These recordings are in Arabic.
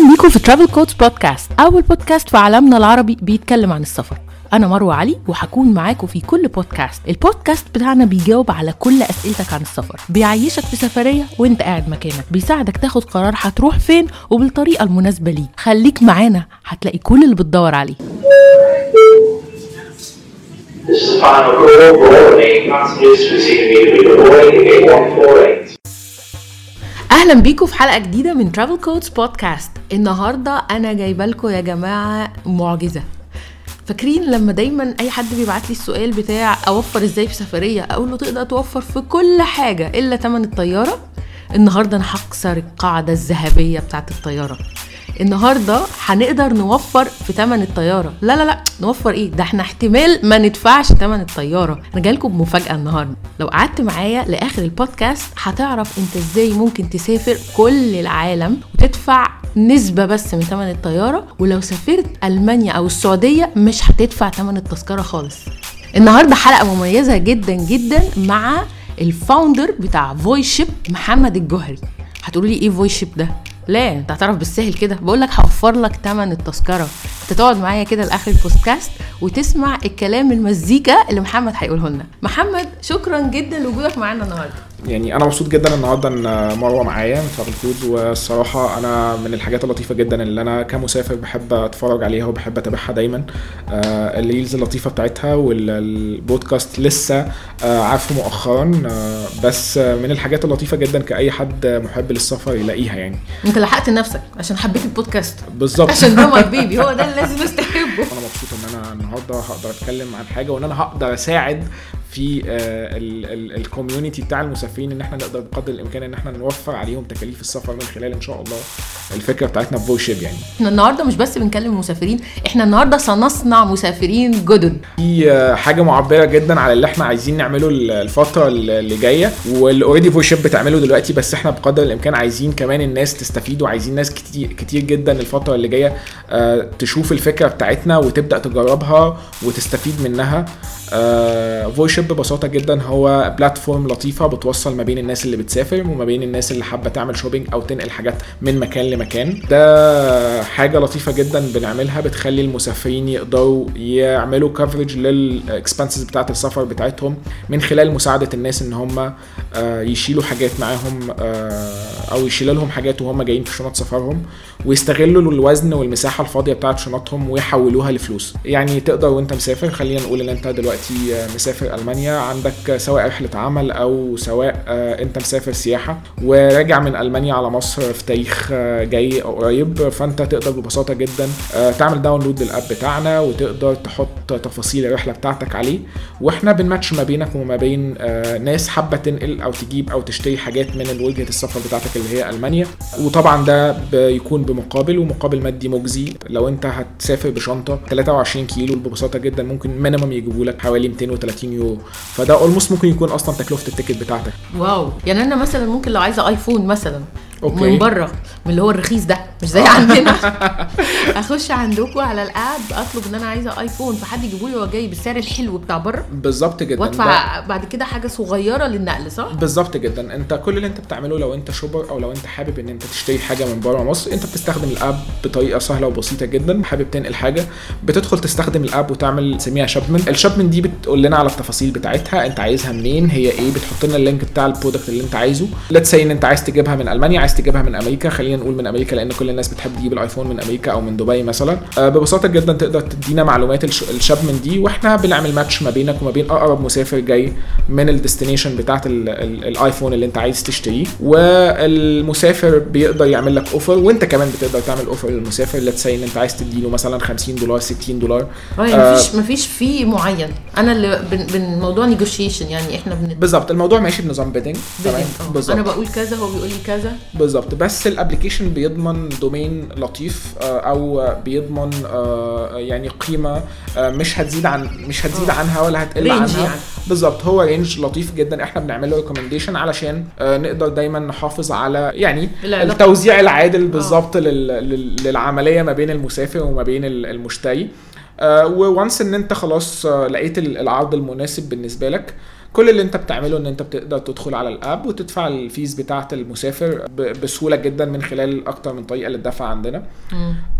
أهلا بيكم في ترافل كودز بودكاست أول بودكاست في عالمنا العربي بيتكلم عن السفر. أنا مروة علي وهكون معاكم في كل بودكاست البودكاست بتاعنا بيجاوب على كل أسئلتك عن السفر. بيعيشك في سفرية وأنت قاعد مكانك. بيساعدك تاخد قرار هتروح فين وبالطريقة المناسبة ليك. خليك معانا هتلاقي كل اللي بتدور عليه. This is the final call. For all remaining passengers receive immediately 8148. أهلا بيكم في حلقة جديدة من Travel Codes podcast النهارده أنا جايبة لكم يا جماعة معجزة. فاكرين لما دايما أي حد بيبعت لي السؤال بتاع أوفر إزاي في سفرية؟ أقول له تقدر توفر في كل حاجة إلا ثمن الطيارة. النهارده أنا هكسر القاعدة الذهبية بتاعت الطيارة. النهارده هنقدر نوفر في ثمن الطياره. لا لا لا نوفر إيه؟ ده إحنا احتمال ما ندفعش ثمن الطياره. أنا جايلكم بمفاجأة النهارده. لو قعدت معايا لآخر البودكاست هتعرف أنت إزاي ممكن تسافر كل العالم وتدفع نسبة بس من ثمن الطيارة. ولو سافرت ألمانيا أو السعودية مش هتدفع ثمن التذكرة خالص. النهاردة حلقة مميزة جدا جدا مع ال founder بتاع فويس شيب محمد الجوهري. هتقولوا لي إيه فويس شيب ده؟ لا انت هتعرف بالسهل كده. بقول لك هوفر لك ثمن التذكرة. انت تقعد معايا كده لآخر البودكاست وتسمع الكلام المزيكا اللي محمد هيقوله لنا. محمد شكرا جدا لوجودك معانا النهارده. يعني أنا مبسوط جدا النهارده إن مروة معايا من Travel Codes والصراحة أنا من الحاجات اللطيفة جدا اللي أنا كمسافر بحب أتفرج عليها وبحب أتابعها دايما. آه، ال reels اللطيفة بتاعتها والبودكاست لسه آه، عارفه مؤخرا. آه، بس من الحاجات اللطيفة جدا كأي حد محب للسفر يلاقيها يعني. أنت لحقت نفسك عشان حبيت البودكاست. بالظبط. عشان ده my baby هو ده اللي لازم استحبه أنا مبسوط إن أنا النهارده هقدر أتكلم عن حاجة وإن أنا هقدر أساعد في ال community بتاع المسافرين إن إحنا نقدر بقدر الإمكان إن إحنا نوفر عليهم تكاليف السفر من خلال إن شاء الله الفكرة بتاعتنا في شيب يعني. إحنا النهارده مش بس بنكلم مسافرين إحنا النهارده سنصنع مسافرين جدد. دي آه، حاجة معبرة جدا على اللي إحنا عايزين نعمله الفترة اللي جاية واللي already فويس شيب بتعمله دلوقتي بس إحنا بقدر الإمكان عايزين كمان الناس تستفيد وعايزين ناس كتير كتير جدا الفترة اللي جاية آه، تشوف الفكرة بتاعتنا وتبدأ تجربها وتستفيد منها. فويشيب ببساطة جدا هو platform لطيفة بتوصل ما بين الناس اللي بتسافر وما بين الناس اللي حابة تعمل shopping أو تنقل حاجات من مكان لمكان. ده حاجة لطيفة جدا بنعملها بتخلي المسافرين يقدروا يعملوا coverage لل expenses بتاعة السفر بتاعتهم من خلال مساعدة الناس إن هم آه، يشيلوا حاجات معاهم آه، أو يشيلوا لهم حاجات وهم جايين في شنط سفرهم ويستغلوا الوزن والمساحة الفاضية بتاعة شنطهم ويحولوها لفلوس. يعني تقدر وأنت مسافر خلينا نقول إن أنت دلوقتي مسافر ألمانيا عندك سواء رحلة عمل أو سواء آه، أنت مسافر سياحة وراجع من ألمانيا على مصر في تاريخ آه، جاي أو قريب فأنت تقدر ببساطة جدا آه، تعمل download لل app بتاعنا وتقدر تحط تفاصيل الرحلة بتاعتك عليه. وإحنا بنماتش ما بينك وما بين ناس حابة تنقل أو تجيب أو تشتري حاجات من وجهة السفر بتاعتك اللي هي ألمانيا. وطبعا ده بيكون بمقابل ومقابل مادي مجزي. لو أنت هتسافر بشنطة 23 كيلو ببساطة جدا ممكن minimum يجيبوا لك حوالي 230 يورو. فده almost ممكن يكون أصلا تكلفة ال ticket بتاعتك. wow. يعني أنا مثلا ممكن لو عايزة ايفون مثلا okay. من بره من اللي هو الرخيص ده مش زي عندنا. أخش عندكم على ال app أطلب إن أنا عايزة آيفون فحد يجيبه لي وهو جاي بالسعر الحلو بتاع بره بالظبط جدا. وأدفع بعد كده حاجة صغيرة للنقل صح؟ بالظبط جدا. أنت كل اللي أنت بتعمله لو أنت shopper أو لو أنت حابب إن أنت تشتري حاجة من بره مصر أنت بتستخدم ال app بطريقة سهلة وبسيطة جدا. حابب تنقل حاجة بتدخل تستخدم ال app وتعمل تسميها shipment ال shipment دي بتقول لنا على التفاصيل بتاعتها أنت عايزها منين هي إيه بتحط لنا ال link بتاع ال product اللي أنت عايزه. let's say إن أنت عايز تجيبها من ألمانيا عايز تجيبها من أمريكا خلينا نقول من أمريكا لأن كل الناس بتحب تجيب الآيفون من أمريكا أو من دبي مثلا. آه، ببساطة جدا تقدر تدينا معلومات الش- ال shipment دي وإحنا بنعمل ماتش ما بينك وما بين أقرب مسافر جاي من ال destination بتاعت ال- ال- الآيفون اللي أنت عايز تشتريه. والمسافر بيقدر يعمل لك offer وأنت كمان بتقدر تعمل offer للمسافر. let's say إن أنت عايز تديله مثلا 50 دولار 60 دولار. آه آه. يعني مفيش مفيش fee معين. أنا اللي بن, بن موضوع نيجوشيشن يعني إحنا بن بالظبط الموضوع ماشي بنظام bidding تمام؟ بالظبط. أنا بقول كذا هو بيقول لي كذا. بالظبط بس ال application بيضمن domain لطيف آه، أو بيضمن آه، يعني قيمة آه، مش هتزيد عن مش هتزيد. عنها ولا هتقل عنها يعني. بالظبط هو range لطيف جدا إحنا بنعمل له recommendation علشان نقدر دايما نحافظ على يعني. التوزيع العادل بالظبط لل- لل- للعملية ما بين المسافر وما بين ال- المشتري و once إن أنت خلاص لقيت ال- العرض المناسب بالنسبة لك كل اللي انت بتعمله ان انت بتقدر تدخل على ال app وتدفع ال fees بتاعه المسافر بسهولة جدا من خلال أكتر من طريقة للدفع عندنا.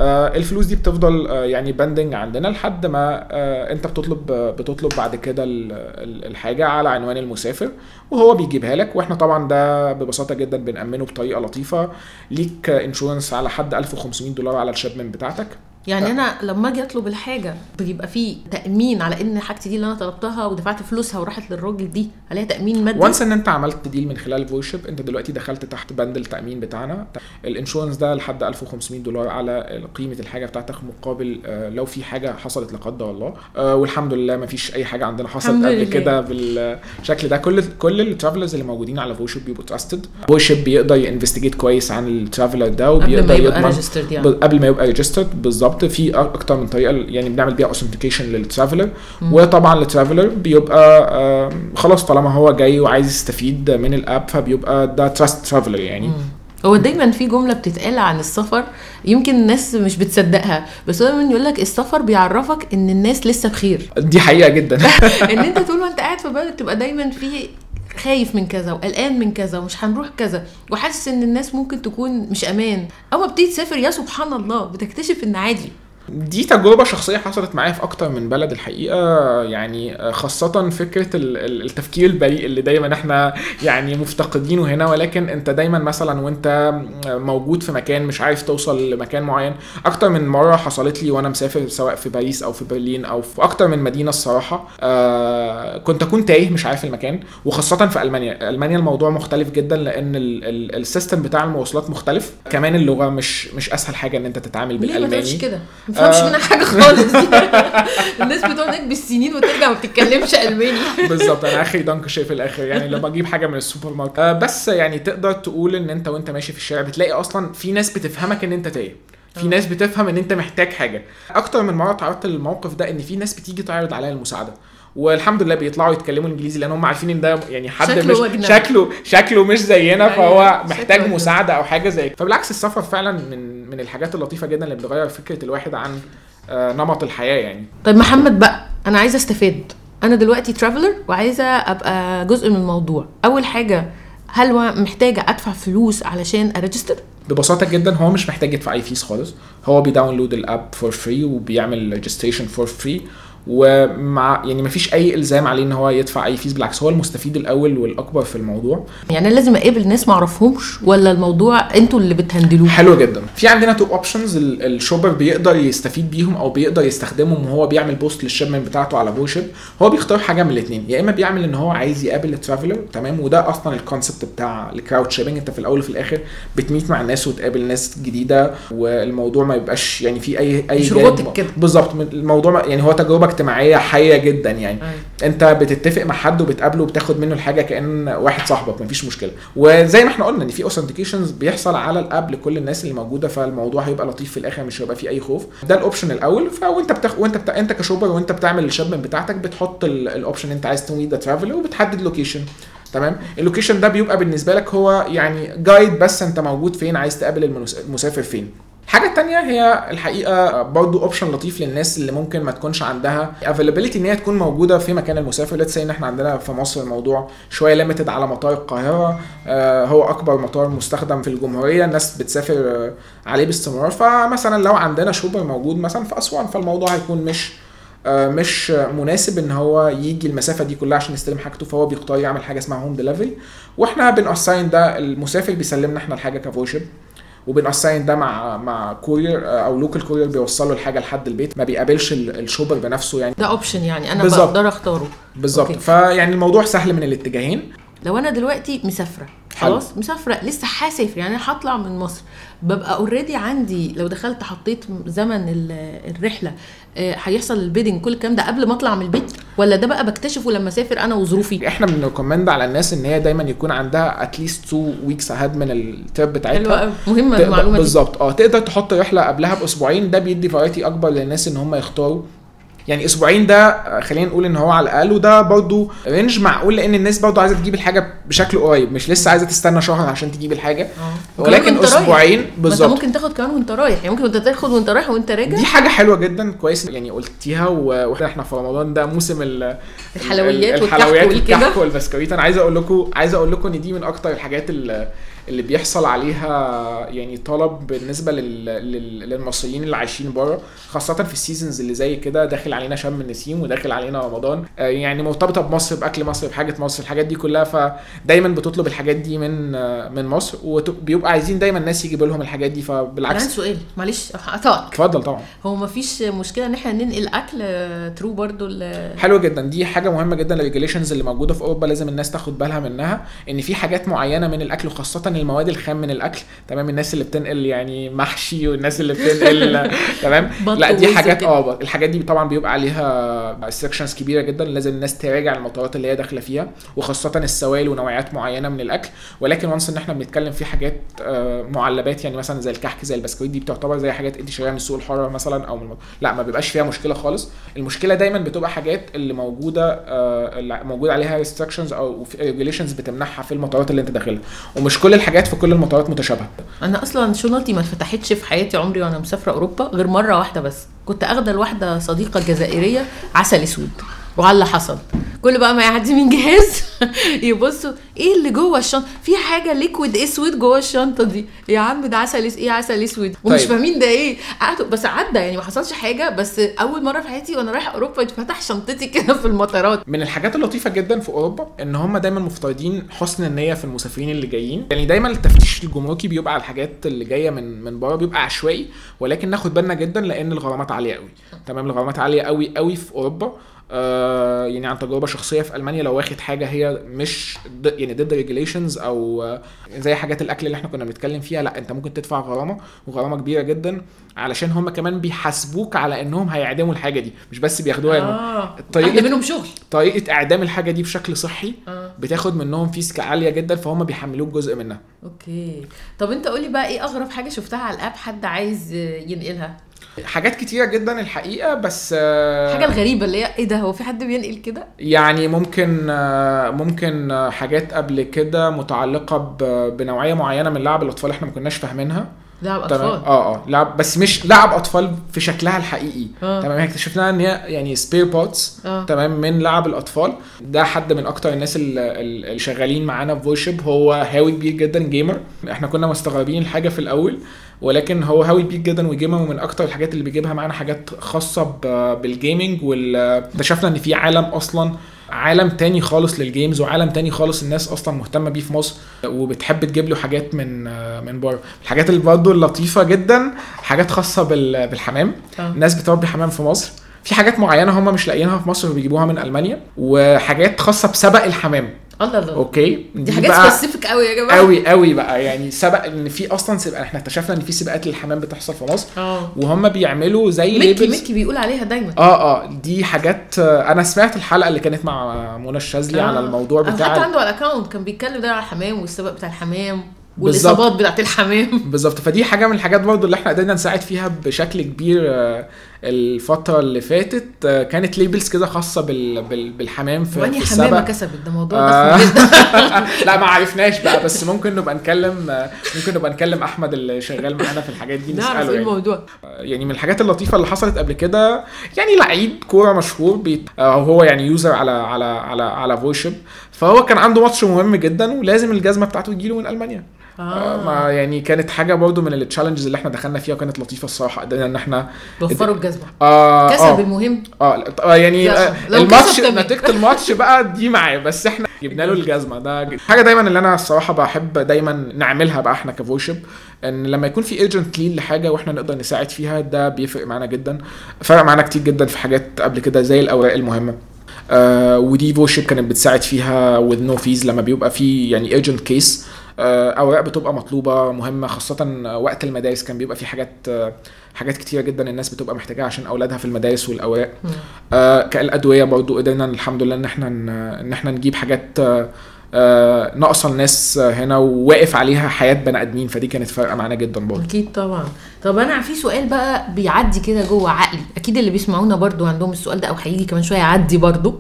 آه الفلوس دي بتفضل آه يعني pending عندنا لحد ما آه انت بتطلب آه بتطلب بعد كده ال- ال- الحاجة على عنوان المسافر وهو بيجيبها لك. وإحنا طبعا ده ببساطة جدا بنأمنه بطريقة لطيفة. ليك insurance على حد 1500 دولار على ال shipment بتاعتك. يعني أنا لما أجي أطلب الحاجة بيبقى فيه تأمين على إن حاجتي دي اللي أنا طلبتها ودفعت فلوسها وراحت للراجل دي عليها تأمين مادي؟ once إن أنت عملت deal من خلال فويشيب أنت دلوقتي دخلت تحت بند التأمين بتاعنا. ال insurance ده لحد 1500 دولار على قيمة الحاجة بتاعتك مقابل آه، لو في حاجة حصلت لا قدر الله. آه، والحمد لله ما فيش أي حاجة عندنا حصلت قبل. كده بالشكل ده. كل كل ال travelers اللي موجودين على فويشيب بيبقوا trusted فويشيب بيقدر investigate كويس عن ال traveler ده قبل وبيقدر ما يبقى registered يعني. قبل ما يبقى registered بالظبط. في أكتر من طريقة يعني بنعمل بيها authentication لل traveler وطبعا ال traveler بيبقى خلاص طالما هو جاي وعايز يستفيد من ال app فبيبقى ده trusted traveler يعني. هو دايما في جملة بتتقال عن السفر يمكن الناس مش بتصدقها بس هو دايما يقول لك السفر بيعرفك إن الناس لسه بخير. دي حقيقة جدا. إن أنت طول ما أنت قاعد في بلد تبقى دايما في خايف من كذا وقلقان من كذا ومش هنروح كذا. وحاسس إن الناس ممكن تكون مش أمان. أول ما بتيجي تسافر يا سبحان الله بتكتشف إن عادي. دي تجربة شخصية حصلت معايا في أكتر من بلد الحقيقة يعني خاصة فكرة ال- ال- التفكير البريء اللي دايما إحنا يعني مفتقدينه هنا. ولكن أنت دايما مثلا وأنت موجود في مكان مش عارف توصل لمكان معين أكتر من مرة حصلت لي وأنا مسافر سواء في باريس أو في برلين أو في أكتر من مدينة الصراحة آه كنت أكون تايه مش عارف المكان. وخاصة في ألمانيا. ألمانيا الموضوع مختلف جدا ال- السيستم بتاع المواصلات مختلف. كمان اللغة مش مش أسهل حاجة إن أنت تتعامل ليه ما كده؟ تفهمش آه. منها حاجة خالص. الناس بتقعد هناك بالسنين وترجع ما بتتكلمش ألماني. بالظبط أنا آخري دانك شيء في الآخر يعني لما أجيب حاجة من السوبر ماركت. آه بس يعني تقدر تقول إن أنت وأنت ماشي في الشارع بتلاقي أصلا في ناس بتفهمك إن أنت تايه. في ناس بتفهم إن أنت محتاج حاجة. أكتر من مرة تعرضت للموقف ده إن في ناس بتيجي تعرض عليا المساعدة. والحمد لله بيطلعوا يتكلموا انجليزي لأن هم عارفين ان ده يعني حد شكله مش أجنبي. شكله شكله مش زينا أيوة، فهو محتاج. مساعدة أو حاجة زي. فبالعكس السفر فعلا من من الحاجات اللطيفة جدا اللي بتغير فكرة الواحد عن آه، نمط الحياة يعني طيب محمد بقى أنا عايزة أستفاد أنا دلوقتي traveler وعايزة أبقى جزء من الموضوع أول حاجة هل محتاجه أدفع فلوس علشان أ register ببساطة جدا هو مش محتاج يدفع أي fees خالص هو بي download ال app for free وبيعمل registration for free ومع يعني مفيش أي إلزام عليه إن هو يدفع أي fees بالعكس هو المستفيد الأول والأكبر في الموضوع. يعني أنا لازم أقابل ناس ما أعرفهمش ولا الموضوع أنتوا اللي بت handle وه؟ حلو جدا. في عندنا two options ال shopper بيقدر يستفيد بيهم أو بيقدر يستخدمهم وهو بيعمل post لل shipment بتاعته على فويشيب هو بيختار حاجة من الاثنين يا إما بيعمل إن هو عايز يقابل ال traveler تمام؟ وده أصلا ال concept بتاع ال crowd shipping أنت في الأول وفي الآخر بت meet مع الناس وتقابل ناس جديدة والموضوع ما يبقاش يعني في اي أي مش جانب- robotic كده. بالظبط. الموضوع يعني هو تجربة اجتماعيه حيه جدا يعني. انت بتتفق مع حد وبتقابله وبتاخد منه الحاجة كأن واحد صاحبك مفيش مشكلة. وزي ما إحنا قلنا ان في authentications بيحصل على ال app لكل الناس اللي موجودة فالموضوع هيبقى لطيف في الآخر مش هيبقى فيه أي خوف. ده ال option الأول. فوانت بتاخ... وانت بتا... انت ك shopper وانت بتعمل ال shipment بتاعتك بتحط ال- ال option انت عايز the traveler وبتحدد location تمام؟ ال location ده بيبقى بالنسبة لك هو يعني guide بس انت موجود فين عايز تقابل المسافر فين. الحاجة التانية هي الحقيقة برضو option لطيف للناس اللي ممكن ما تكونش عندها availability إن هي تكون موجودة في مكان المسافر. let's say إن إحنا عندنا في مصر الموضوع شوية limited على مطار القاهرة. آه، هو أكبر مطار مستخدم في الجمهورية. الناس بتسافر آه، عليه باستمرار. فمثلا لو عندنا shopper موجود مثلا في أسوان فالموضوع هيكون مش آه، مش مناسب إن هو يجي المسافة دي كلها عشان يستلم حاجته. فهو بيختار يعمل حاجة اسمها home delivery وإحنا بنأساين ده المسافر بيسلمنا إحنا الحاجة كفويشب وبن assign ده مع مع courier آه، أو local courier بيوصله الحاجة لحد البيت ما بيقابلش ال- ال shopper بنفسه يعني ده option يعني أنا. بقدر أختاره بالظبط. فيعني الموضوع سهل من الاتجاهين لو أنا دلوقتي مسافرة خلاص مسافره لسه هسافر يعني أنا هطلع من مصر. ببقى already عندي لو دخلت حطيت زمن ال- الرحلة آه، هيحصل ال bidding كل الكلام ده قبل ما أطلع من البيت؟ ولا ده بقى بكتشفه لما أسافر أنا وظروفي؟ إحنا بن recommend على الناس إن هي دايما يكون عندها at least 2 weeks ahead من ال trip بتاعتها. مهمة المعلومة دي. بالظبط. آه تقدر تحط رحلة قبلها بأسبوعين. ده بيدي variety أكبر للناس إن هم يختاروا. يعني أسبوعين ده آه، خلينا نقول إن هو على الأقل وده برضو range معقول لأن الناس برضو عايزة تجيب الحاجة بشكل قريب مش لسه عايزة تستنى شهر عشان تجيب الحاجة. آه. ولكن. أسبوعين بالظبط. ممكن تاخد كمان وأنت رايح. يعني ممكن انت تاخد وأنت رايح وأنت راجع. دي حاجة حلوة جدا كويس يعني قلتيها وإحنا إحنا في رمضان ده موسم ال الحلويات ال- والكحك. والكحك والبسكويت. أنا عايز أقول لكم عايز أقول لكم إن دي من أكتر الحاجات اللي اللي بيحصل عليها يعني طلب بالنسبة لل... لل... للمصريين اللي عايشين بره خاصة في ال seasons اللي زي كده داخل علينا شم النسيم وداخل علينا رمضان. آه، يعني مرتبطة بمصر بأكل مصر بحاجة مصر الحاجات دي كلها. فدايما بتطلب الحاجات دي من آه، من مصر وبيبقى عايزين دايما الناس يجيبوا لهم الحاجات دي. أنا عندي فبالعكس سؤال معلش قطعتك اتفضل طبعا. هو ما فيش مشكلة إن إحنا ننقل أكل through برضو حلو جدا. دي حاجة مهمة جدا. ال regulations اللي موجودة في أوروبا لازم الناس تاخد بالها منها إن في حاجات معينة من الأكل وخاصة المواد الخام من الأكل تمام؟ الناس اللي بتنقل يعني محشي والناس اللي بتنقل تمام؟ لا دي حاجات. آه الحاجات دي طبعا بيبقى عليها sanctions كبيرة جدا لازم الناس تراجع المطارات اللي هي داخلة فيها وخاصة السوائل ونوعيات معينة من الأكل. ولكن once إن إحنا بنتكلم في حاجات آه، معلبات يعني مثلا زي الكحك زي البسكويت دي بتعتبر زي حاجات انت شاريها من السوق الحر مثلا أو من المط... لا ما بيبقاش فيها مشكلة خالص. المشكلة دايما بتبقى حاجات اللي موجودة آه، اللي موجود عليها restrictions أو regulations بتمنعها في المطارات اللي أنت داخلها. ومش كل الحاجات في كل المطارات متشابهة. أنا أصلا شنطتي ما اتفتحتش في حياتي عمري وأنا مسافرة أوروبا غير مرة واحدة بس. كنت أخدة لواحدة صديقة جزائرية عسل أسود. وعلى اللي حصل. كل بقى ما يعدي من جهاز يبصوا إيه اللي جوه الشنطة؟ في حاجة liquid أسود جوه الشنطة دي. يا عم ده عسل أس- إيه عسل أسود؟ ومش طيب. فاهمين ده إيه. قعدوا بس عدى يعني ما حصلش حاجة. بس أول مرة في حياتي وأنا رايحه أوروبا اتفتح شنطتي كده في المطارات. من الحاجات اللطيفة جدا في أوروبا إن هم دايما مفترضين حسن النية في المسافرين اللي جايين. يعني دايما التفتيش الجمركي بيبقى على الحاجات اللي جاية من من بره بيبقى عشوائي. ولكن ناخد بالنا جدا لأن الغرامات عالية قوي تمام؟ الغرامات عالية قوي قوي في أوروبا. آه يعني عن تجربة شخصية في ألمانيا لو واخد حاجة هي مش ضد يعني ضد ريجوليشنز أو آه، زي حاجات الأكل اللي إحنا كنا بنتكلم فيها لأ أنت ممكن تدفع غرامة وغرامة كبيرة جدا علشان هم كمان بيحاسبوك على إنهم هيعدموا الحاجة دي مش بس بياخدوها طريقة- اخد منهم شغل. طريقة إعدام الحاجة دي بشكل صحي آه. بتاخد منهم fees عالية جدا فهم بيحملوك جزء منها. okay. طب أنت قولي بقى إيه أغرب حاجة شفتها على ال app حد عايز ينقلها؟ حاجات كتيرة جدا الحقيقة بس آه، الحاجة الغريبة اللي هي إيه ده؟ هو في حد بينقل كده؟ يعني ممكن آه، ممكن آه، حاجات قبل كده متعلقة بنوعية معينة من لعب الأطفال إحنا ما كناش فاهمينها. لعب تمام. أطفال. آه آه. لعب بس مش لعب أطفال في شكلها الحقيقي. آه. تمام إحنا اكتشفنا إن هي يعني spare parts آه. تمام من لعب الأطفال. ده حد من أكتر الناس ال- ال- اللي شغالين معانا في فويشب هو هاوي كبير جدا gamer إحنا كنا مستغربين الحاجة في الأول ولكن هو هاوي كبير جدا و gamer ومن أكتر الحاجات اللي بيجيبها معانا حاجات خاصة بال gaming واكتشفنا إن في عالم أصلا عالم تاني خالص لل games وعالم تاني خالص الناس أصلا مهتمة بيه في مصر وبتحب تجيب له حاجات من من بره. الحاجات اللي برضه اللطيفه جدا حاجات خاصة بال- بالحمام. آه. الناس بتربي حمام في مصر. في حاجات معينة هم مش لاقيينها في مصر وبيجيبوها من ألمانيا وحاجات خاصة بسبق الحمام. الله الله. Okay؟ دي حاجات بقى specific قوي يا جماعة. قوي قوي بقى. يعني سبق إن في أصلا سبق إحنا اكتشفنا إن في سباقات للحمام بتحصل في مصر آه. وهم بيعملوا زي ميكي. ميكي بيقول عليها دايما. آه آه. دي حاجات آه، أنا سمعت الحلقة اللي كانت مع منى الشاذلي آه. على الموضوع بتاع حتى عنده على ال account كان بيتكلم ده على الحمام والسباق بتاع الحمام. والإصابات بتاعت الحمام. بالظبط. فدي حاجة من الحاجات برضو اللي إحنا قدرنا نساعد فيها بشكل كبير آه، الفترة اللي فاتت. آه، كانت labels كده خاصة بال... بال... بالحمام في, وأني حمامة كسبت. ده موضوع آه. جدا. لا ما عرفناش بقى بس ممكن نبقى نكلم ممكن نبقى نكلم أحمد اللي شغال معانا في الحاجات دي نسأله إيه يعني. الموضوع. يعني من الحاجات اللطيفة اللي حصلت قبل كده يعني لعيب كورة مشهور بيته يعني user على على على على فويشب فهو كان عنده ماتش مهم جدا ولازم الجزمة بتاعته تجيله من ألمانيا. آه. ما يعني كانت حاجة برضو من ال challenges اللي إحنا دخلنا فيها وكانت لطيفة الصراحة قدرنا إن إحنا وفروا الجزمة آه كسب آه. المهم آه آه يعني آه الماتش. نتيجة الماتش بقى دي معاه بس إحنا جبنا له الجزمة ده حاجة دايما اللي أنا الصراحة بحب دايما نعملها بقى إحنا كفويشب إن لما يكون في urgent لين لحاجة وإحنا نقدر نساعد فيها ده بيفرق معانا جدا فرق معانا كتير جدا في حاجات قبل كده زي الأوراق المهمة آه ودي فويشب كانت بتساعد فيها with no fees لما بيبقى في يعني urgent case أوراق بتبقى مطلوبة مهمة خاصة وقت المدارس. كان بيبقى في حاجات آه، حاجات كتيرة جدا الناس بتبقى محتاجاها عشان أولادها في المدارس والأوراق. آه كالأدوية برضو قدرنا الحمد لله إن إحنا إن إحنا نجيب حاجات آه آه ناقصة الناس هنا وواقف عليها حياة بني آدمين. فدي كانت فارقه معانا جدا برضه أكيد طبعا. طب أنا في سؤال بقى بيعدي كده جوه عقلي. أكيد اللي بيسمعونا برضو عندهم السؤال ده أو هيجي كمان شوية يعدي برضو.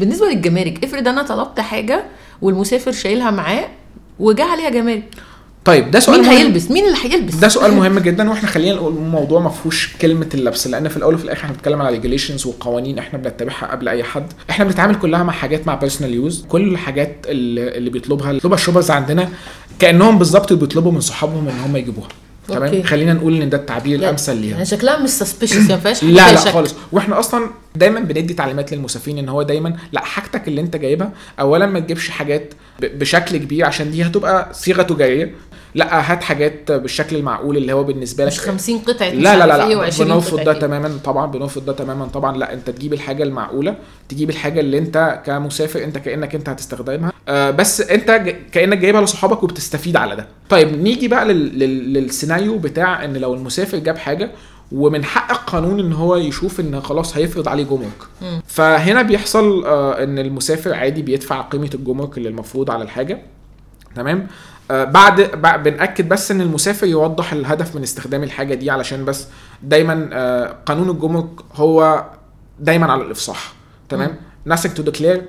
بالنسبة للجمارك افرض أنا طلبت حاجة والمسافر شايلها معاه وجا عليها جمارك طيب ده سؤال مين مهم. هيلبس؟ مين اللي هيلبس؟ ده سؤال مهم جدا وإحنا خلينا نقول الموضوع ما فيهوش كلمة اللبس لأن في الأول وفي الآخر إحنا بنتكلم على regulations وقوانين إحنا بنتبعها قبل أي حد. إحنا بنتعامل كلها مع حاجات مع personal use كل الحاجات اللي, اللي بيطلبها اللي بيطلبها ال shoppers عندنا كأنهم بالظبط بيطلبوا من صحابهم إن هم يجيبوها. تمام. خلينا نقول إن ده التعبير الأمثل ليها يعني شكلها مش سسبيشس ما فيهاش لا لا شك. خالص وإحنا أصلا دايما بندي تعليمات للمسافرين إن هو دايما لا حاجتك اللي أنت جايبها اولا ما تجيبش حاجات بشكل كبير عشان دي هتبقى صيغة تجارية لا هات حاجات بالشكل المعقول اللي هو بالنسبة لك. مش 50 قطعة لا لا لا, لا و20 بنرفض ده تماما طبعا بنرفض ده تماما طبعا. لا أنت تجيب الحاجة المعقولة تجيب الحاجة اللي أنت كمسافر أنت كأنك أنت هتستخدمها. آه بس أنت ج- كأنك جايبها لصحابك وبتستفيد على ده. طيب نيجي بقى لل... لل... للسيناريو بتاع إن لو المسافر جاب حاجة ومن حق القانون إن هو يشوف إن خلاص هيفرض عليه جمرك فهنا بيحصل آه إن المسافر عادي بيدفع قيمة الجمرك اللي المفروض على الحاجة. تمام؟ بعد بع- بنأكد بس إن المسافر يوضح الهدف من استخدام الحاجة دي علشان بس دايما آه قانون الجمرك هو دايما على الإفصاح. تمام؟ nothing to declare.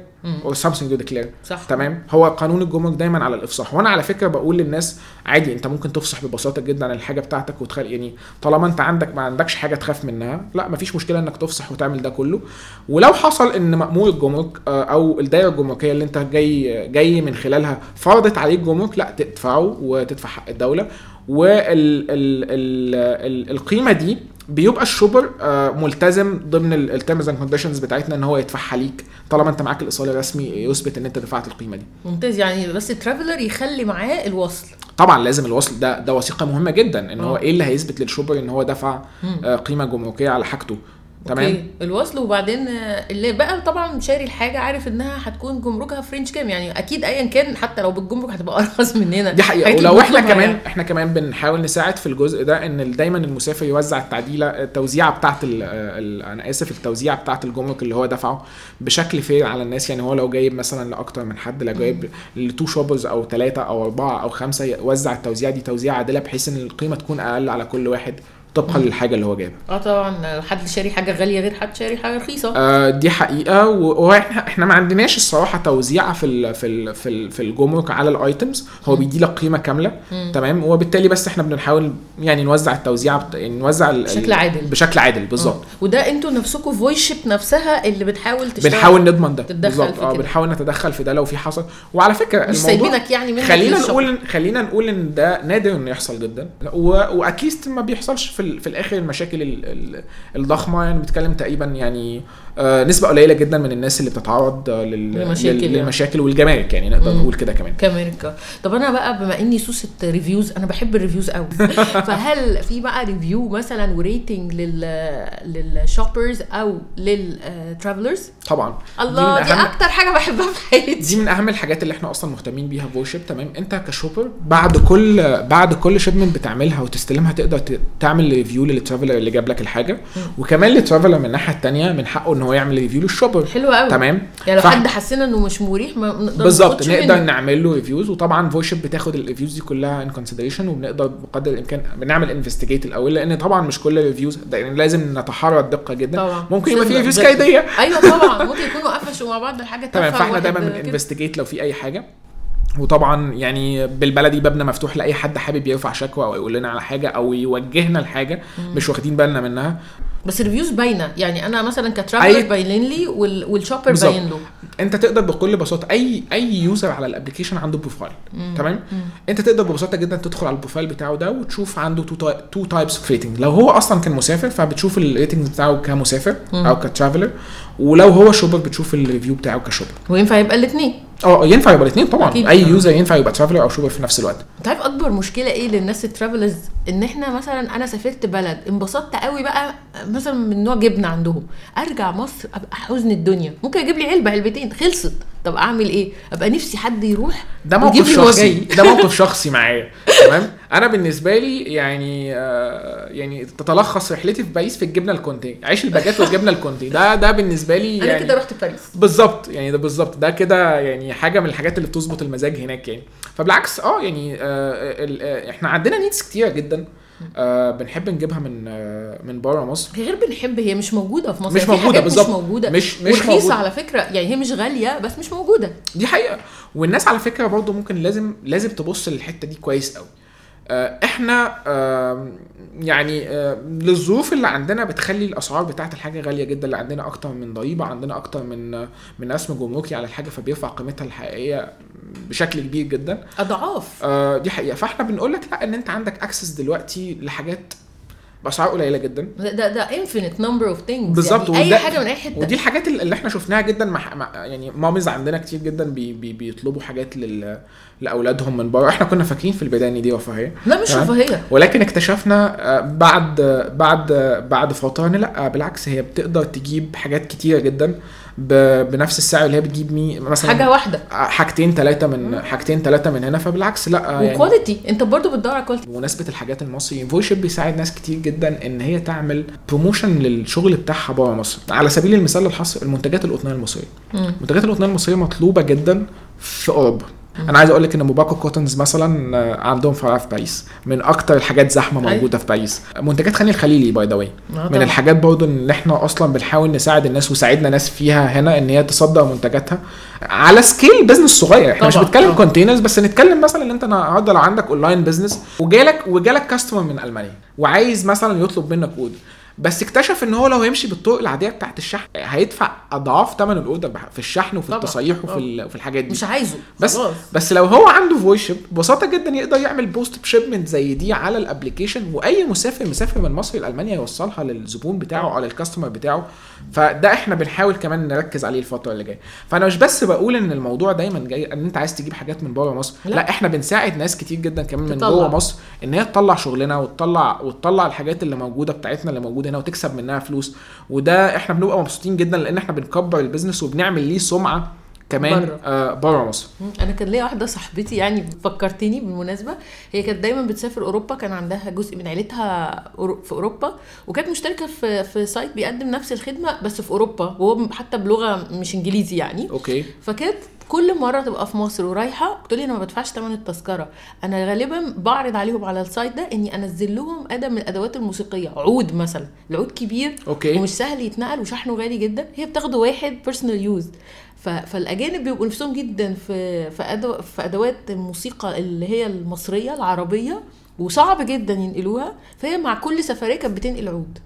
Or something to declare. صح. تمام؟ هو قانون الجمرك دايما على الإفصاح. وأنا على فكرة بقول للناس عادي أنت ممكن تفصح ببساطة جدا عن الحاجة بتاعتك وتخلي يعني طالما أنت عندك ما عندكش حاجة تخاف منها لا مفيش مشكلة إنك تفصح وتعمل ده كله. ولو حصل إن مأمور الجمرك آه، أو الدائرة الجمركية اللي أنت جاي جاي من خلالها فرضت عليك جمرك لا تدفعه وتدفع حق الدولة. والقيمه دي بيبقى ال shopper آه، ملتزم ضمن ال terms and conditions بتاعتنا إن هو يدفعها ليك طالما أنت معاك الإيصال الرسمي يثبت إن أنت دفعت القيمة دي. ممتاز يعني بس ال traveler يخلي معاه الوصل. طبعا لازم الوصل ده ده وثيقة مهمة جدا إن هو آه. إيه اللي هيثبت لل shopper إن هو دفع آه، قيمة جمركية على حاجته. تمام؟ okay الوصل. وبعدين آه، اللي بقى طبعا شاري الحاجة عارف إنها هتكون جمركها في range كام. يعني أكيد ايا كان حتى لو بالجمرك هتبقى أرخص مننا. دي حقيقة. ولو إحنا كمان يعني. إحنا كمان بنحاول نساعد في الجزء ده إن دايما المسافر يوزع التعديلة التوزيعه بتاعه ال أنا آسف التوزيعه بتاعه الجمرك اللي هو دفعه بشكل fair على الناس. يعني هو لو جايب مثلا لأكتر من حد لو جايب ل two shoppers أو ثلاثة أو أربعة أو خمسة يوزع التوزيعه دي توزيعه عادلة بحيث إن القيمة تكون أقل على كل واحد. طبقا للحاجة اللي هو جايبها. آه طبعا حد شاري حاجة غالية غير حد شاري حاجة رخيصة. آه، دي حقيقة. وإحنا إحنا ما عندناش الصراحة توزيعه في ال في ال في, ال في الجمرك على ال items هو بيدي لك قيمة كاملة. تمام. وبالتالي بس إحنا بنحاول يعني نوزع التوزيعه بت... يعني نوزع بشكل عادل. بشكل عادل بالظبط. وده أنتوا نفسكم فويشيب نفسها اللي بتحاول تشتغل. بنحاول نضمن ده. بالظبط. آه. بنحاول نتدخل في ده لو في حصل. وعلى فكرة مش سايبينك يعني منك خلينا. نقول خلينا نقول إن ده نادر إنه يحصل جدا. و... وأكيد ما بيحصلش. في. في الآخر المشاكل ال... ال... الضخمة يعني بنتكلم تقريبا يعني نسبة قليلة جدا من الناس اللي بتتعرض آه، لل... لمشاكل لل... يعني. للمشاكل والجمارك يعني نقدر نقول كده كمان. كاميريكا طب أنا بقى بما إني سوسة reviews أنا بحب ال reviews قوي. فهل في بقى review مثلا و rating لل لل shoppers أو لل travelers طبعا. الله دي, أهم- أكتر حاجة بحبها في حياتي. دي من أهم الحاجات اللي إحنا أصلا مهتمين بيها في فويشيب تمام؟ أنت ك shopper بعد كل بعد كل shipment بتعملها وتستلمها تقدر تعمل review لل traveler اللي جاب لك الحاجة. وكمان لل traveler من الناحية الثانية من حقه إن هو يعمل review لل shopper. حلو قوي. تمام؟ يعني لو حد حسينا إنه مش مريح ما نقدر بالظبط نقدر منه. نعمل له reviews وطبعا فويشيب بتاخد ال reviews دي كلها in consideration وبنقدر بقدر الإمكان بنعمل investigate الأول لأن طبعا مش كل ال reviews يعني لازم نتحرى الدقة جدا. طبعا. ممكن يبقى في reviews كي. كيدية أيوه طبعا. ممكن يكونوا قفشوا مع بعض الحاجة تمام فإحنا دايما. بن investigate لو في أي حاجة. وطبعا يعني بالبلدي بابنا مفتوح لأي حد حابب يرفع شكوى أو يقول لنا على حاجة أو يوجهنا لحاجة مش واخدين بالنا منها. بس ال reviews باينة. يعني أنا مثلا ك traveler أي- باين لي وال... وال shopper. باين له. أنت تقدر بكل بساطة اي أي user على ال application عنده profile تمام؟ أنت تقدر ببساطة جدا تدخل على ال profile بتاعه ده وتشوف عنده two types of rating لو هو أصلا كان مسافر فبتشوف ال rating بتاعه كمسافر أو ك traveler ولو هو shopper بتشوف ال review بتاعه ك shopper. وينفع يبقى الاثنين آه ينفع يبقى الاثنين طبعا. أكيد. أي user ينفع يبقى traveler أو shopper في نفس الوقت. أنت عارف أكبر مشكلة إيه للناس ال travelers إن إحنا مثلا أنا سافرت بلد انبسطت قوي بقى مثلا من نوع جبنه عندهم. أرجع مصر أبقى حزن الدنيا. ممكن أجيب لي علبة علبتين خلصت. طب أعمل إيه؟ أبقى نفسي حد يروح ده موقف شخصي. ده موقف شخصي معايا. تمام؟ أنا بالنسبة لي يعني آه يعني تتلخص رحلتي في باريس في الجبنة الكونتي. عيش الباجيت والجبنة الكونتي. ده ده بالنسبة لي أنا يعني كده رحت باريس. بالظبط. يعني ده بالظبط. ده كده يعني حاجة من الحاجات اللي بتظبط المزاج هناك يعني. فبالعكس آه يعني آه آه، إحنا عندنا needs كتيرة جدا. آه بنحب نجيبها من آه من بره مصر. غير بنحب هي مش موجودة في مصر. مش يعني حاجات بالظبط. مش موجودة. مش- مش ورخيصة موجودة. على فكرة. يعني هي مش غالية بس مش موجودة. دي حقيقة. والناس على فكرة برضو ممكن لازم لازم تبص للحتة دي كويس قوي. إحنا آم، يعني آه، للظروف اللي عندنا بتخلي الأسعار بتاعت الحاجة غالية جدا اللي عندنا أكتر من ضريبة عندنا أكتر من من رسم جمركي على الحاجة فبيرفع قيمتها الحقيقية بشكل كبير جدا. أضعاف. آه، دي حقيقة. فاحنا بنقول لك لا إن أنت عندك اكسس دلوقتي لحاجات بأسعار قليلة جدا. ده ده, infinite number of things. بالظبط يعني اي حاجة من أي حتة. ودي الحاجات اللي إحنا شفناها جدا مع, مع يعني mommies عندنا كتير جدا بي بي بيطلبوا حاجات لل لأولادهم من بره. إحنا كنا فاكرين في البداية إن دي رفاهيه لا مش؟ رفاهيه ولكن اكتشفنا آه، بعد بعد بعد فتره إن لا بالعكس هي بتقدر تجيب حاجات كتيرة جدا. بنفس السعر اللي هي بتجيب مي مثلا حاجة واحدة. حاجتين ثلاثة من حاجتين ثلاثة من هنا فبالعكس لا يعني و quality انت برضو بتدور على quality بمناسبة الحاجات المصري فويشيب بيساعد ناس كتير جدا إن هي تعمل promotion للشغل بتاعها بره مصر. على سبيل المثال الحصر المنتجات القطنية المصرية. منتجات القطنية المصرية مطلوبة جدا في أوروبا. أنا عايز أقول لك ان موباكو كوتنز مثلا آه، عندهم فرع في باريس من أكتر الحاجات زحمة أيوة. موجودة في باريس منتجات خان الخليلي by the way آه من طبعاً. الحاجات برضو اللي إحنا أصلا بنحاول نساعد الناس وساعدنا ناس فيها هنا إن هي تصدر منتجاتها على scale business صغير إحنا مش بنتكلم. containers بس نتكلم مثلا إن أنت النهارده لو عندك online business وجالك وجالك customer من ألمانيا وعايز مثلا يطلب منك order بس اكتشف إن هو لو هيمشي بالطرق العادية بتاعت الشحن هيدفع أضعاف ثمن ال order في الشحن وفي طبعاً، وفي وفي الحاجات دي مش عايزه بس خلاص. بس لو هو عنده فويشيب ببساطة جدا يقدر يعمل post ب shipment زي دي على ال application وأي مسافر مسافر من مصر لالمانيا يوصلها للزبون بتاعه أو لل customer بتاعه فده إحنا بنحاول كمان نركز عليه الفترة اللي جاية فأنا مش بس بقول إن الموضوع دايما جاي إن أنت عايز تجيب حاجات من بره مصر لا. لا, إحنا بنساعد ناس كتير جدا كمان من. جوه مصر إن هي تطلع شغلنا وتطلع وتطلع الحاجات اللي موجودة بتاعتنا اللي موجودة هنا وتكسب منها فلوس. وده إحنا بنبقى مبسوطين جدا لأن إحنا بنكبر البيزنس وبنعمل ليه سمعة كمان بره. آه بره مصر. أنا كان ليا واحدة صاحبتي يعني فكرتني بالمناسبة. هي كانت دايما بتسافر أوروبا كان عندها جزء من عيلتها في أوروبا وكانت مشتركة في في site بيقدم نفس الخدمة بس في أوروبا وهو حتى بلغة مش إنجليزي يعني. okay. فكانت كل مرة تبقى في مصر ورايحة تقول لي أنا ما بدفعش ثمن التذكرة. أنا غالبا بعرض عليهم على ال site ده إني أنزل لهم أداة من الأدوات الموسيقية عود مثلا. العود كبير okay. ومش سهل يتنقل وشحنه غالي جدا. هي بتاخده واحد personal use فالأجانب بيبقوا نفسهم جدا في في, أدو في أدوات الموسيقى اللي هي المصرية العربية وصعب جدا ينقلوها. فهي مع كل سفرية كانت بتنقل عود.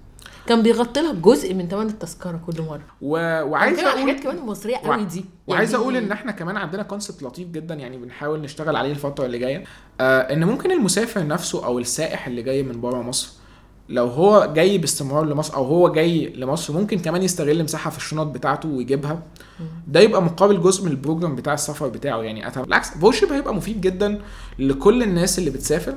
كان بيغطي لها جزء من ثمن التذكرة كل مرة. و... وعايز أقول الحاجات كمان المصريه وع- قوي دي. وعايز يعني أقول إن إحنا كمان عندنا concept لطيف جدا يعني بنحاول نشتغل عليه الفترة اللي جاية. آه إن ممكن المسافر نفسه أو السائح اللي جاي من بره مصر لو هو جاي باستمرار لمصر أو هو جاي لمصر ممكن كمان يستغل مساحة في الشنط بتاعته ويجيبها. ده يبقى مقابل جزء من ال program بتاع السفر بتاعه. يعني أتم- بالعكس ف Voyship هيبقى مفيد جدا لكل الناس اللي بتسافر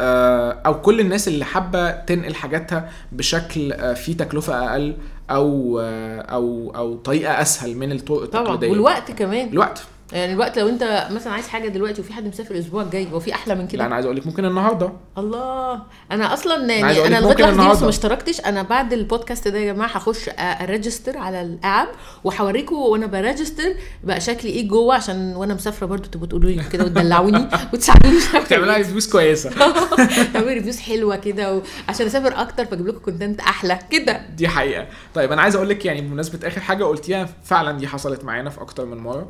آه، أو كل الناس اللي حابة تنقل حاجاتها بشكل آه، فيه تكلفة أقل أو آه، أو أو طريقة أسهل من الطرق طبعا. التقليدية. والوقت كمان. الوقت. يعني الوقت لو انت مثلا عايز حاجة دلوقتي وفي حد مسافر الأسبوع الجاي هو في أحلى من لا كده أنا عايز أقول لك ممكن النهارده. الله. أنا أصلا يعني أنا لغاية النهاردة. ما اشتركتش. أنا بعد البودكاست ده يا جماعة هخش أ register على ال app وهوريكم وأنا ب register. بقى شكلي إيه جوه عشان وأنا مسافرة برضو تبقوا تقولوا لي كده وتدلعوني وتساعدوني تعملها فلوس كويسة. تعملوا reviews حلوة كده وعشان أسافر أكتر فأجيب لكم content أحلى كده. دي حقيقة. طيب أنا عايز أقول لك يعني بمناسبة آخر حاجة قلتيها فعلا دي حصلت معانا في أكتر من مرة.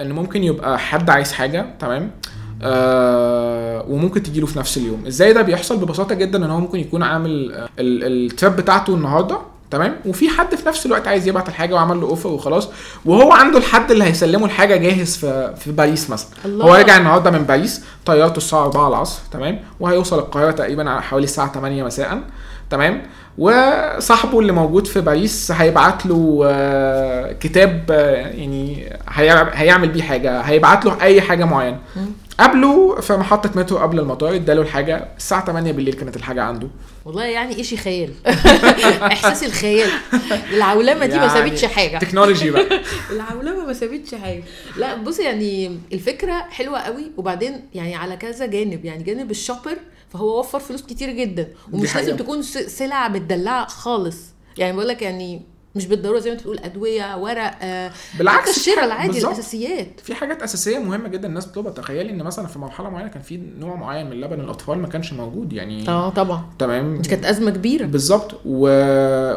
إن ممكن يبقى حد عايز حاجة تمام؟ آه وممكن تجيله في نفس اليوم. إزاي ده بيحصل؟ ببساطة جدا إن هو ممكن يكون عامل آه، ال- ال trip بتاعته النهارده تمام؟ وفي حد في نفس الوقت عايز يبعت الحاجة وعمل له offer وخلاص وهو عنده الحد اللي هيسلمه الحاجة جاهز في في باريس مثلا. الله. هو راجع النهارده من باريس طيارته الساعة 4 العصر تمام؟ وهيوصل القاهرة تقريبا على حوالي الساعة 8 مساء. تمام؟ وصاحبه اللي موجود في باريس هيبعت له آه، كتاب آه، يعني هيع- هيعمل بيه حاجة هيبعت له أي حاجة معينة. قابله في محطة مترو قبل المطار اداله الحاجة الساعة 8 بالليل كانت الحاجة عنده. والله يعني إشي خيال. إحساس الخيال. العولمة دي ما يعني سابتش حاجة. تكنولوجي بقى. العولمة ما سابتش حاجة. لا بص يعني الفكرة حلوة قوي وبعدين يعني على كذا جانب. يعني جانب الشوبر فهو وفر فلوس كتير جدا ومش. لازم تكون سلع متدلعه خالص. يعني بقول لك يعني مش بالضرورة زي ما انت بتقول أدوية ورق آه بالعكس، الشراء العادي بالظبط. الأساسيات. في حاجات أساسية مهمة جدا الناس بتطلبها تخيلي إن مثلا في مرحلة معينة كان في نوع معين من لبن الأطفال ما كانش موجود يعني آه طبعا. تمام. دي كانت أزمة كبيرة. بالظبط. و...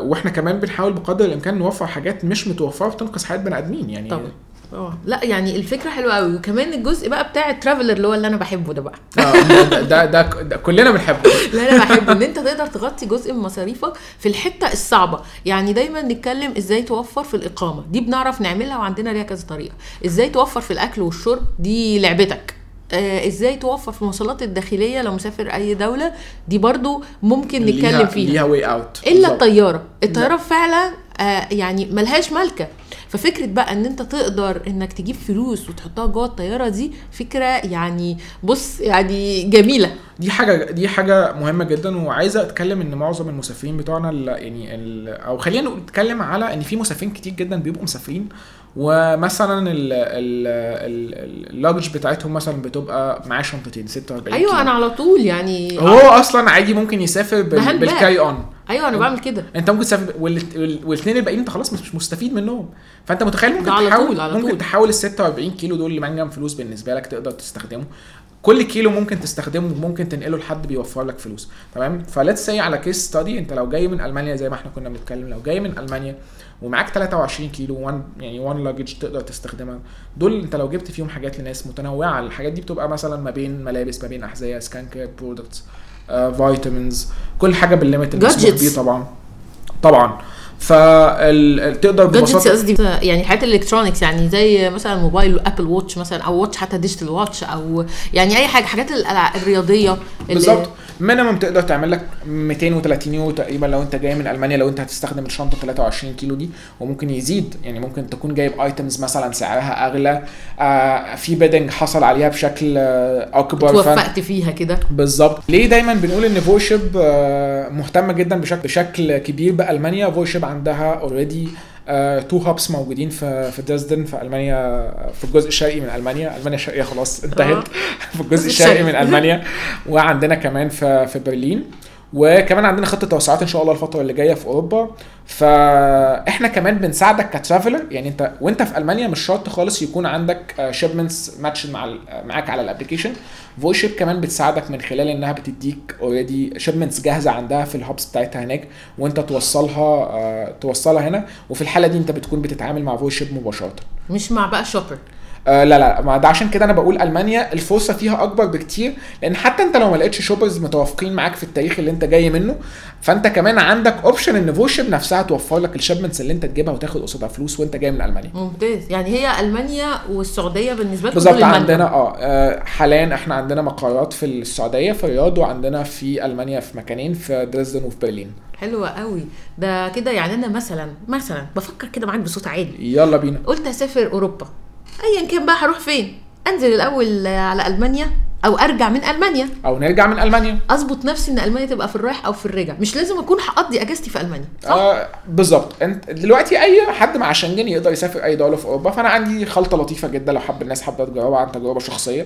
وإحنا كمان بنحاول بقدر الإمكان نوفر حاجات مش متوفرة بتنقذ حياة بني آدمين يعني طبعا. آه. لا يعني الفكرة حلوة قوي وكمان الجزء بقى بتاع الترافلر اللي هو اللي أنا بحبه ده بقى. آه، ده, ده, ده, ده كلنا بنحبه. اللي أنا بحبه. إن أنت تقدر تغطي جزء من مصاريفك في الحتة الصعبة. يعني دايما نتكلم إزاي توفر في الإقامة. دي بنعرف نعملها وعندنا ليها كذا طريقة. إزاي توفر في الأكل والشرب؟ دي لعبتك. آه إزاي توفر في المواصلات الداخلية لو مسافر أي دولة؟ دي برضو ممكن نتكلم فيها. ليها way out إلا الطيارة. الطيارة فعلا آه يعني ملهاش ملكة. ففكرة بقى إن أنت تقدر إنك تجيب فلوس وتحطها جوه الطيارة دي فكرة يعني بص يعني جميلة دي حاجة دي حاجة مهمة جدا وعايزه أتكلم إن معظم المسافرين بتوعنا ال- يعني ال أو خلينا نتكلم على إن في مسافرين كتير جدا بيبقوا مسافرين ومثلا ال luggage بتاعتهم مثلا بتبقى معاه شنطتين 46 أيوه كيلو. أنا على طول يعني هو أصلا عادي ممكن يسافر بال- ب hand bag. بال carry on أيوه أنا بعمل كده. أنت ممكن تسافر والاثنين الباقيين أنت خلاص مش مستفيد منهم. فأنت متخيل ممكن على تحاول طول، على ممكن طول. تحول ال 46 كيلو دول لمنجم فلوس بالنسبة لك تقدر تستخدمه. كل كيلو ممكن تستخدمه ممكن تنقله لحد بيوفر لك فلوس. تمام؟ ف let's say على case study أنت لو جاي من ألمانيا زي ما إحنا كنا بنتكلم لو جاي من ألمانيا ومعاك 23 كيلو 1 يعني 1 luggage تقدر تستخدمها. دول أنت لو جبت فيهم حاجات لناس متنوعة الحاجات دي بتبقى مثلا ما بين ملابس ما بين أحذية skin care products vitamins كل حاجة بال limit المسموح. بيه طبعا طبعا فتقدر ببساطة قصدي يعني حاجات ال electronics يعني زي مثلا موبايل Apple Watch مثلا أو watch حتى digital watch أو يعني أي حاجة حاجات الرياضية بالظبط. minimum تقدر تعمل لك 230 يورو تقريبا لو أنت جاي من ألمانيا لو أنت هتستخدم الشنطة 23 كيلو دي وممكن يزيد. يعني ممكن تكون جايب items مثلا سعرها أغلى. آه في bidding حصل عليها بشكل آه أكبر توفقت فيها كده. بالظبط. ليه دايما بنقول إن Voyship مهتمة جدا بشكل بشكل كبير بألمانيا؟ Voyship عندها already two hubs موجودين في في دريسدن في ألمانيا في الجزء الشرقي من ألمانيا. ألمانيا الشرقيه خلاص انتهت. في الجزء الشرقي. من ألمانيا. وعندنا كمان في في برلين. وكمان عندنا خطة توسعات إن شاء الله الفترة اللي جاية في أوروبا. فإحنا كمان بنساعدك ك traveler يعني أنت وأنت في ألمانيا مش شرط خالص يكون عندك shipments match مع ال- معاك على ال application Voyship كمان بتساعدك من خلال إنها بتديك already shipments جاهزة عندها في ال hubs بتاعتها هناك وأنت توصلها آه، توصلها هنا. وفي الحالة دي أنت بتكون بتتعامل مع Voyship مباشرة. مش مع بقى shopper آه لا لا ما ده عشان كده أنا بقول ألمانيا الفرصة فيها أكبر بكتير لأن حتى أنت لو ما لقيتش shoppers متوافقين معاك في التاريخ اللي أنت جاي منه فأنت كمان عندك option إن Voyship نفسها توفر لك ال shipments اللي أنت تجيبها وتاخد قصادها فلوس وأنت جاي من ألمانيا. ممتاز. يعني هي ألمانيا والسعودية بالنسبة لكم بالظبط. عندنا آه آه، حاليا إحنا عندنا مقرات في السعودية في الرياض وعندنا في ألمانيا في مكانين في دريسدن وفي برلين حلوة قوي. ده كده يعني أنا مثلا مثلا بفكر كده معاك بصوت عالي. يلا بينا. قلت أسافر أوروبا. ايا كان بقى هروح فين؟ أنزل الأول على ألمانيا أو أرجع من ألمانيا. أو نرجع من ألمانيا. أظبط نفسي إن ألمانيا تبقى في الرايح أو في الرجع. مش لازم أكون هقضي أجازتي في ألمانيا. صح؟ آه بالظبط. أنت دلوقتي أي حد مع شنجن يقدر يسافر أي دولة في أوروبا. فأنا عندي خلطة لطيفة جدا لو حب الناس حابة تجربها عن تجربه شخصية.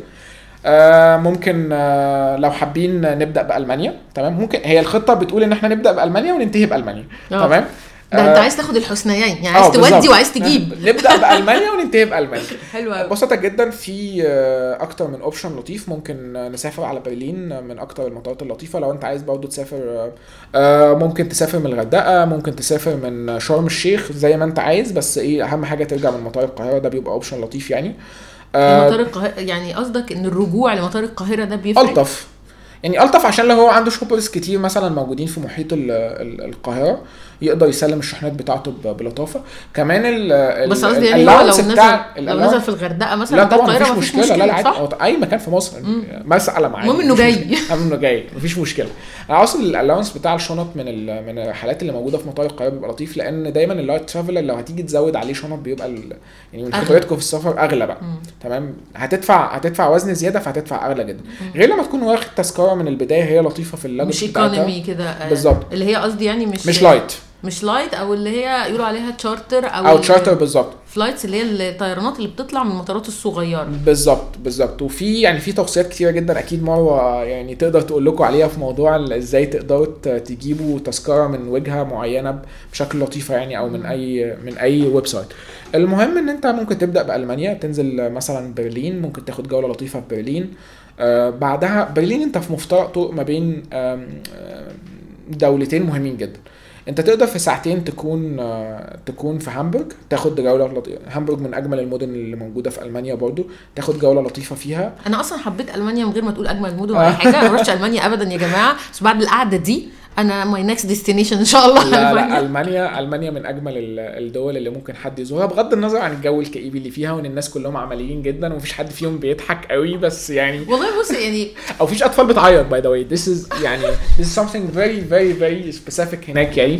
آه ممكن آه لو حابين نبدأ بألمانيا. تمام؟ ممكن هي الخطة بتقول إن إحنا نبدأ بألمانيا وننتهي بألمانيا. آه. تمام؟ ده انت آه، عايز تاخد الحسنيين يعني آه، عايز تودي. وعايز تجيب. نبدأ بألمانيا وننتهي بألمانيا. حلو قوي ببساطة جدا في آه، أكتر من option لطيف. ممكن نسافر على برلين من أكتر المطارات اللطيفة. لو أنت عايز برضه تسافر ممكن تسافر من الغردقة ممكن تسافر من شرم الشيخ زي ما أنت عايز. بس إيه أهم حاجة ترجع من مطار القاهرة ده بيبقى option لطيف يعني. مطار القاهرة يعني قصدك إن الرجوع لمطار القاهرة ده بيفرق؟ ألطف. يعني ألطف عشان لو هو عنده shoppers كتير مثلا موجودين في محيط ال- ال- القاهرة. يقدر يسلم الشحنات بتاعته بلطافة. كمان ال بس قصدي يعني لو نزل لو نزل في الغردقة مثلا لا طبعا مفيش مشكلة. لا لا عادي. أي مكان في مصر. مساله معايا المهم مفيش جاي. مشكلة. المهم إنه جاي. مفيش مشكلة. أنا أصلا ال allowance بتاع الشنط من من الرحلات اللي موجودة في مطار القاهرة بيبقى لطيف لأن دايما ال light traveler لو هتيجي تزود عليه شنط بيبقى يعني من. خبرتكم في السفر أغلى بقى. تمام؟ هتدفع هتدفع وزن زيادة فهتدفع أغلى جدا. غير لما تكون واخد تذكرة من البداية هي لطيفة في ال luggage مش. economy كده آه، بالظبط. اللي هي قصدي يعني مش مش light مش light أو اللي هي يقولوا عليها تشارتر أو أو تشارتر بالظبط. flights اللي هي الطيرانات اللي بتطلع من المطارات الصغيرة. بالظبط بالظبط. وفي يعني في توصيات كتيرة جدا أكيد مروه يعني تقدر تقول لكم عليها في موضوع إزاي تقدروا تجيبوا تذكرة من وجهة معينة بشكل لطيفه يعني أو من أي من أي website المهم إن أنت ممكن تبدأ بألمانيا تنزل مثلا برلين ممكن تاخد جولة لطيفة في برلين. آه بعدها برلين أنت في مفترق طرق ما بين آم، دولتين مهمين جدا. انت تقدر في ساعتين تكون آه، تكون في هامبورغ تاخد جولة لطيفه هامبورغ من أجمل المدن اللي موجودة في ألمانيا برضو تاخد جولة لطيفة فيها. أنا أصلا حبيت ألمانيا من غير ما تقول أجمل مدن ولا حاجة ما رحتش ألمانيا ابدا يا جماعة. بس بعد القعدة دي أنا my next destination إن شاء الله. لا لا. ألمانيا ألمانيا من أجمل ال- الدول اللي ممكن حد يزورها بغض النظر عن الجو الكئيب اللي فيها وإن الناس كلهم عمليين جدا ومفيش حد فيهم بيضحك قوي بس يعني والله بص يعني أو مفيش أطفال بتعيط by the way this is يعني is something very very very specific هناك يعني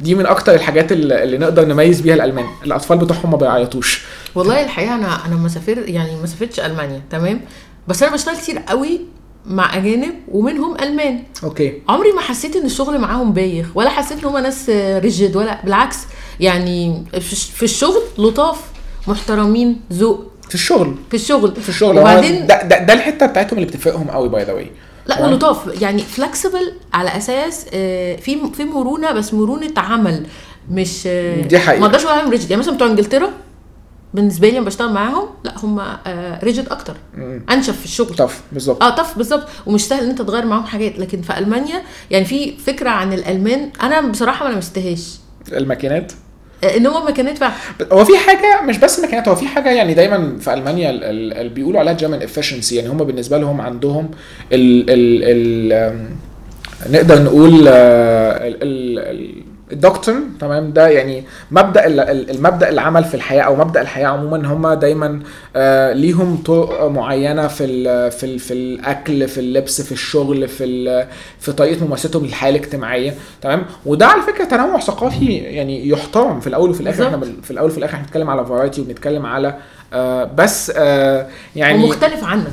دي من أكتر الحاجات اللي نقدر نميز بيها الألمان. الأطفال بتوعهم ما بيعيطوش. والله الحقيقة أنا أنا ما سافر يعني ما سافرتش ألمانيا تمام؟ بس أنا بشتغل كتير قوي مع أجانب ومنهم ألمان. okay. عمري ما حسيت إن الشغل معاهم بايخ ولا حسيت إن هم ناس rigid ولا بالعكس يعني في الشغل لطاف محترمين ذوق. في الشغل. في الشغل. في الشغل. وبعدين وبعدين ده, ده, ده الحتة بتاعتهم اللي بتفرقهم قوي by the way لا ولطاف يعني flexible على أساس آه، في في مرونة بس مرونة عمل مش آه، دي حقيقة. ما أقدرش أقول عليهم rigid. يعني مثلا بتوع إنجلترا بالنسبة لي لما بشتغل معاهم لا هم rigid أكتر. أنشف في الشغل. tough بالظبط. آه tough بالظبط. ومش سهل إن أنت تغير معاهم حاجات. لكن في ألمانيا يعني في فكرة عن الألمان أنا بصراحة ما لمستهاش. الماكينات؟ آه، إن هم مكانات فعلا هو في حاجة مش بس ماكينات هو في حاجة يعني دايما في ألمانيا ال- ال- اللي بيقولوا عليها جيرمان افشنسي يعني هم بالنسبة لهم عندهم ال ال ال نقدر نقول آه، ال- ال- ال- الدكتور تمام؟ ده يعني مبدأ ال- ال- المبدأ العمل في الحياة أو مبدأ الحياة عموما هم دايما آه، ليهم طرق معينة في ال في ال في الأكل في اللبس في الشغل في في طريقة ممارستهم للحياة الاجتماعية تمام؟ وده على فكرة تنوع ثقافي يعني يحترم في الأول وفي الآخر. إحنا في الأول وفي الآخر إحنا بنتكلم على فرايتي وبنتكلم على آه بس آه يعني ومختلف عنك.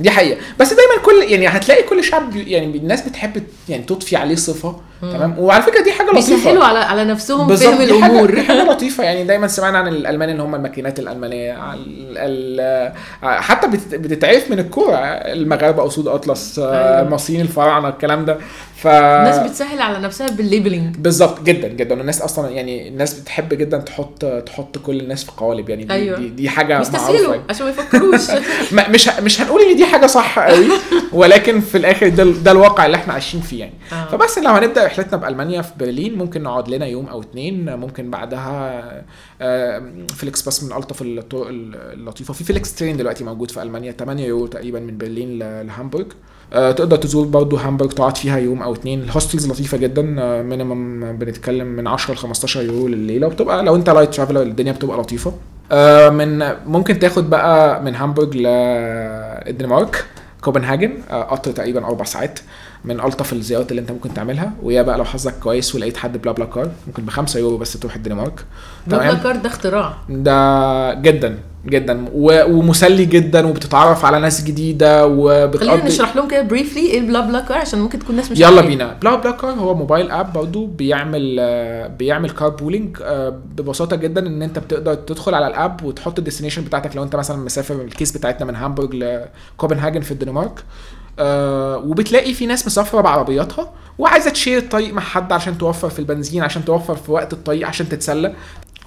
دي حقيقة. بس دايما كل يعني هتلاقي كل شعب يعني الناس بتحب يعني تضفي عليه صفة تمام؟ وعلى فكرة دي حاجة لطيفة. بيسهلوا على على نفسهم فهم دي حاجة, الأمور. دي حاجة لطيفة. يعني دايما سمعنا عن الالمان ان هم الماكينات الألمانية. ال- ال- حتى بت- بتتعرف من الكورة. المغاربة اسود أطلس آه، أيوة. المصريين الفراعنة الكلام ده. ف الناس بتسهل على نفسها بال labeling. بالظبط جدا جدا. والناس أصلا يعني الناس بتحب جدا تحط تحط كل الناس في قوالب. يعني دي, أيوة. دي, دي حاجة يعني. عشان ما يفكروش. مش مش هنقول إن دي حاجة صح قوي. ولكن في الآخر ده, ده الواقع اللي إحنا عايشين فيه يعني. آه. فبس لو هنبدأ رحلتنا بألمانيا في برلين ممكن نقعد لنا يوم أو اتنين. ممكن بعدها آه، FlixBus من ألطف الطرق اللطيفة. في FlixTrain دلوقتي موجود في ألمانيا. 8 يورو تقريبا من برلين ل- لهامبورغ. آه، تقدر تزور برضه هامبورغ تقعد فيها يوم أو اتنين. ال hostels لطيفة جدا. minimum بنتكلم من 10 ل 15 يورو لليلة. وبتبقى لو انت light traveler الدنيا بتبقى لطيفة. آه، من ممكن تاخد بقى من هامبورغ للدنمارك كوبنهاجن آه، قطر تقريبا أربع ساعات من ألطف الزيارات اللي أنت ممكن تعملها. ويا بقى لو حظك كويس ولقيت حد BlaBlaCar ممكن بخمسة يورو بس تروح الدنمارك. BlaBla Car ده اختراع. ده جدا. جدا و- ومسلي جدا وبتتعرف على ناس جديدة خلينا وبتقضي نشرح لهم كده briefly إيه ال BlaBlaCar عشان ممكن تكون ناس مش يلا. بينا. BlaBlaCar هو mobile app برضه بيعمل آه، بيعمل carpooling ببساطة جدا إن أنت بتقدر تدخل على ال app وتحط ال destination بتاعتك لو أنت مثلا مسافر ال case بتاعتنا من هامبورغ لكوبنهاجن في الدنمارك. آه وبتلاقي في ناس مسافرة بعربياتها وعايزة ت share الطريق مع حد عشان توفر في البنزين عشان توفر في وقت الطريق عشان تتسلى.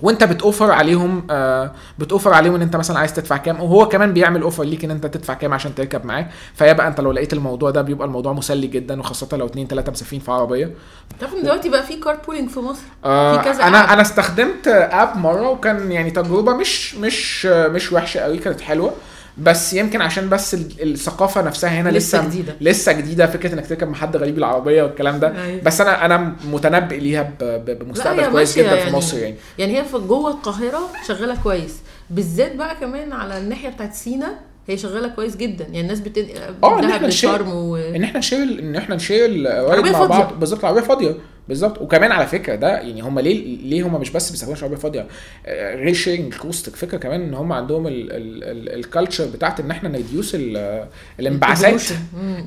وانت بتوفر عليهم آه بتوفر عليهم ان انت مثلا عايز تدفع كام وهو كمان بيعمل offer ليك ان انت تدفع كام عشان تركب معاه. فيبقى انت لو لقيت الموضوع ده بيبقى الموضوع مسلي جدا وخاصة لو اتنين تلاتة مسافرين في عربية. تعرف ان دلوقتي بقى في carpooling في مصر؟ آه في كذا أنا app. أنا استخدمت app مرة وكان يعني تجربة مش مش مش وحشة قوي كانت حلوة. بس يمكن عشان بس ال- الثقافة نفسها هنا لسه لسه جديدة. لسه جديدة. فكرة إنك تركب مع حد غريب العربية والكلام ده. أيوة. بس أنا أنا متنبئ ليها بمستقبل كويس جدا في مصر يعني. يعني هي في جوه القاهرة شغالة كويس. بالذات بقى كمان على الناحية بتاعت سينا. هي شغالة كويس جدا. يعني الناس بت آه إن إحنا ن share للشرم و... إن إحنا ن share إن إحنا ن share مع. بعض. بالظبط العربيه فاضية. بالظبط. وكمان على فكرة ده يعني هم ليه ليه هم مش بس بيستخدموا عربية فاضية؟ غير sharing cost الفكرة كمان إن هم عندهم ال culture بتاعت إن إحنا ن reduce ال- الانبعاثات.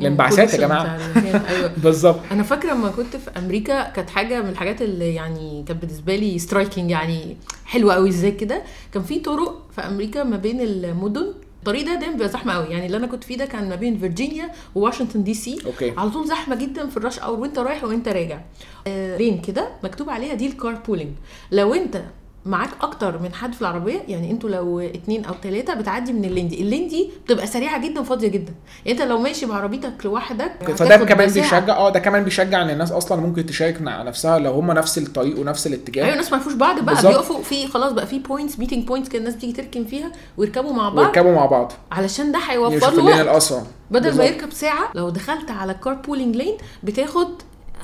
الانبعاثات يا جماعة. أيوه. بالظبط. أنا فاكرة لما كنت في أمريكا كانت حاجة من الحاجات اللي يعني كانت بالنسبة لي striking يعني حلوة قوي إزاي كده؟ كان في طرق في أمريكا ما بين المدن الطريق ده دايما بيبقى زحمة قوي. يعني اللي أنا كنت فيه ده كان ما بين فيرجينيا وواشنطن دي سي. okay. على طول زحمة جدا في ال rush hour وأنت رايح وأنت راجع. آه lane كده مكتوب عليها دي ال carpooling لو أنت معاك أكتر من حد في العربية يعني أنتوا لو اتنين أو تلاتة بتعدي من ال lane دي ال lane دي بتبقى سريعة جدا وفاضية جدا. يعني أنت لو ماشي بعربيتك لوحدك فده كمان. بيشجع آه ده كمان بيشجع إن الناس أصلا ممكن تشارك مع نفسها لو هم نفس الطريق ونفس الاتجاه. أيوه الناس ما يعرفوش بعض بقى. بيقفوا في خلاص بقى في points meeting points كده الناس تيجي تركن فيها ويركبوا مع بعض. ويركبوا مع بعض. علشان ده هيوفر له بدل ما. يركب ساعة لو دخلت على ال carpooling lane بتاخد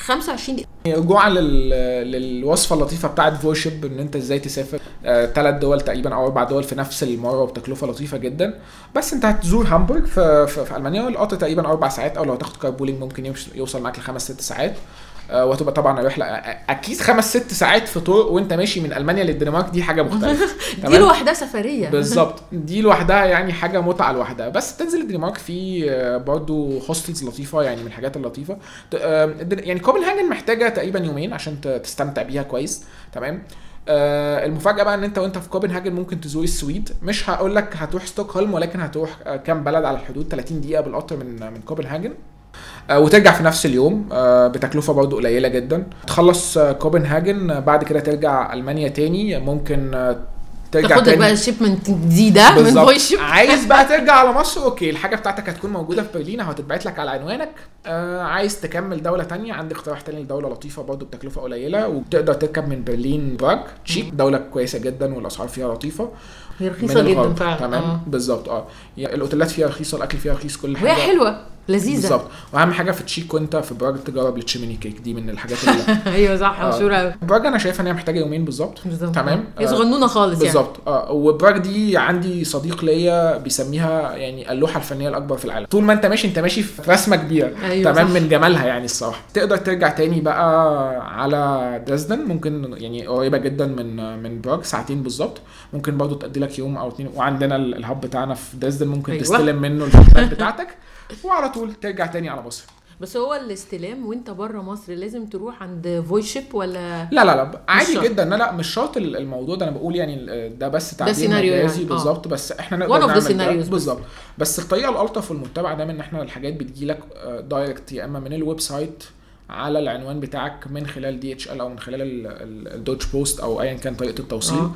25 دقيقة. رجوعا لل... للوصفة اللطيفة بتاعت فوشيب إن أنت إزاي تسافر. ثلاث دول تقريبا أو أربع دول في نفس المرة وبتكلفة لطيفة جدا. بس أنت هتزور هامبورغ في, في, في ألمانيا والقطر تقريبا أربع ساعات أو لو هتاخد carpooling ممكن يوصل معاك لخمس ست ساعات. آه، وهتبقى طبعا رحلة أكيد خمس ست ساعات في طرق وأنت ماشي من ألمانيا للدنمارك دي حاجة مختلفة. دي؟ لوحدها سفرية. بالظبط. دي لوحدها يعني حاجة متعة لوحدها. بس تنزل الدنمارك في آه، برضو hostels لطيفة يعني من الحاجات اللطيفة. آه، يعني كوبنهاجن محتاجة تقريبا يومين عشان تستمتع بيها كويس. تمام؟ آه المفاجأة بقى إن أنت وأنت في كوبنهاجن ممكن تزور السويد. مش هقول لك هتروح ستوكهولم ولكن هتروح آه، كام بلد على الحدود 30 دقيقة بالقطر من من كوبنهاجن آه، وترجع في نفس اليوم آه، بتكلفة برضو قليلة جدا. تخلص آه، كوبنهاجن آه، بعد كده ترجع ألمانيا تاني ممكن آه، ترجع تاخد تاني. بقى shipment جديده من فوشيب. عايز بقى ترجع على مصر؟ أوكي الحاجة بتاعتك هتكون موجودة في برلين هتتبعت لك على عنوانك. آه عايز تكمل دولة تانية؟ عندي اقتراح تاني لدولة لطيفة برضه بتكلفة قليلة وتقدر تركب من برلين براغ. تشيك دولة كويسة جدا والأسعار فيها لطيفة. هي رخيصة جدا. فعلا تمام؟ آه. بالظبط آه. يعني الأوتيلات فيها رخيصة الأكل فيها رخيص كل حاجة. وهي حلوة. لذيذة. بالظبط. وأهم حاجة في تشيك وأنت في براغ تجرب ال chimney cake دي من الحاجات اللي أيوه صح آه. مشهورة قوي براغ أنا شايفة إن هي محتاجة يومين بالظبط. تمام. هي آه، صغنونة خالص يعني. بالظبط. آه. وبراغ دي عندي صديق ليا بيسميها يعني اللوحة الفنية الأكبر في العالم. طول ما أنت ماشي أنت ماشي في رسمة كبيرة. أيوة تمام؟ صح. من جمالها يعني الصراحة. تقدر ترجع تاني بقى على دريسدن ممكن يعني قريبة جدا من من براج ساعتين بالظبط. ممكن برضو تقضي لك يوم أو اتنين. وعندنا ال- ال hub بتاعنا في دريسدن ممكن أيوة. تستلم منه الشحنات بتاعتك. وعلى طول ترجع تاني على مصر بس هو الاستلام وانت بره مصر لازم تروح عند فوشيب ولا لا لا لا عادي. جدا لا لا مش شرط ال- الموضوع ده أنا بقول يعني ده بس تعديل سيناريو يعني، آه. بالظبط بس إحنا نقدر نعمل. بالظبط بس الطريقة الألطف والمتبعة دايما إن إحنا الحاجات بتجيلك direct يا إما من ال website على العنوان بتاعك من خلال دي اتش ال أو من خلال الدويتشه بوست أو ايا كان طريقة التوصيل آه.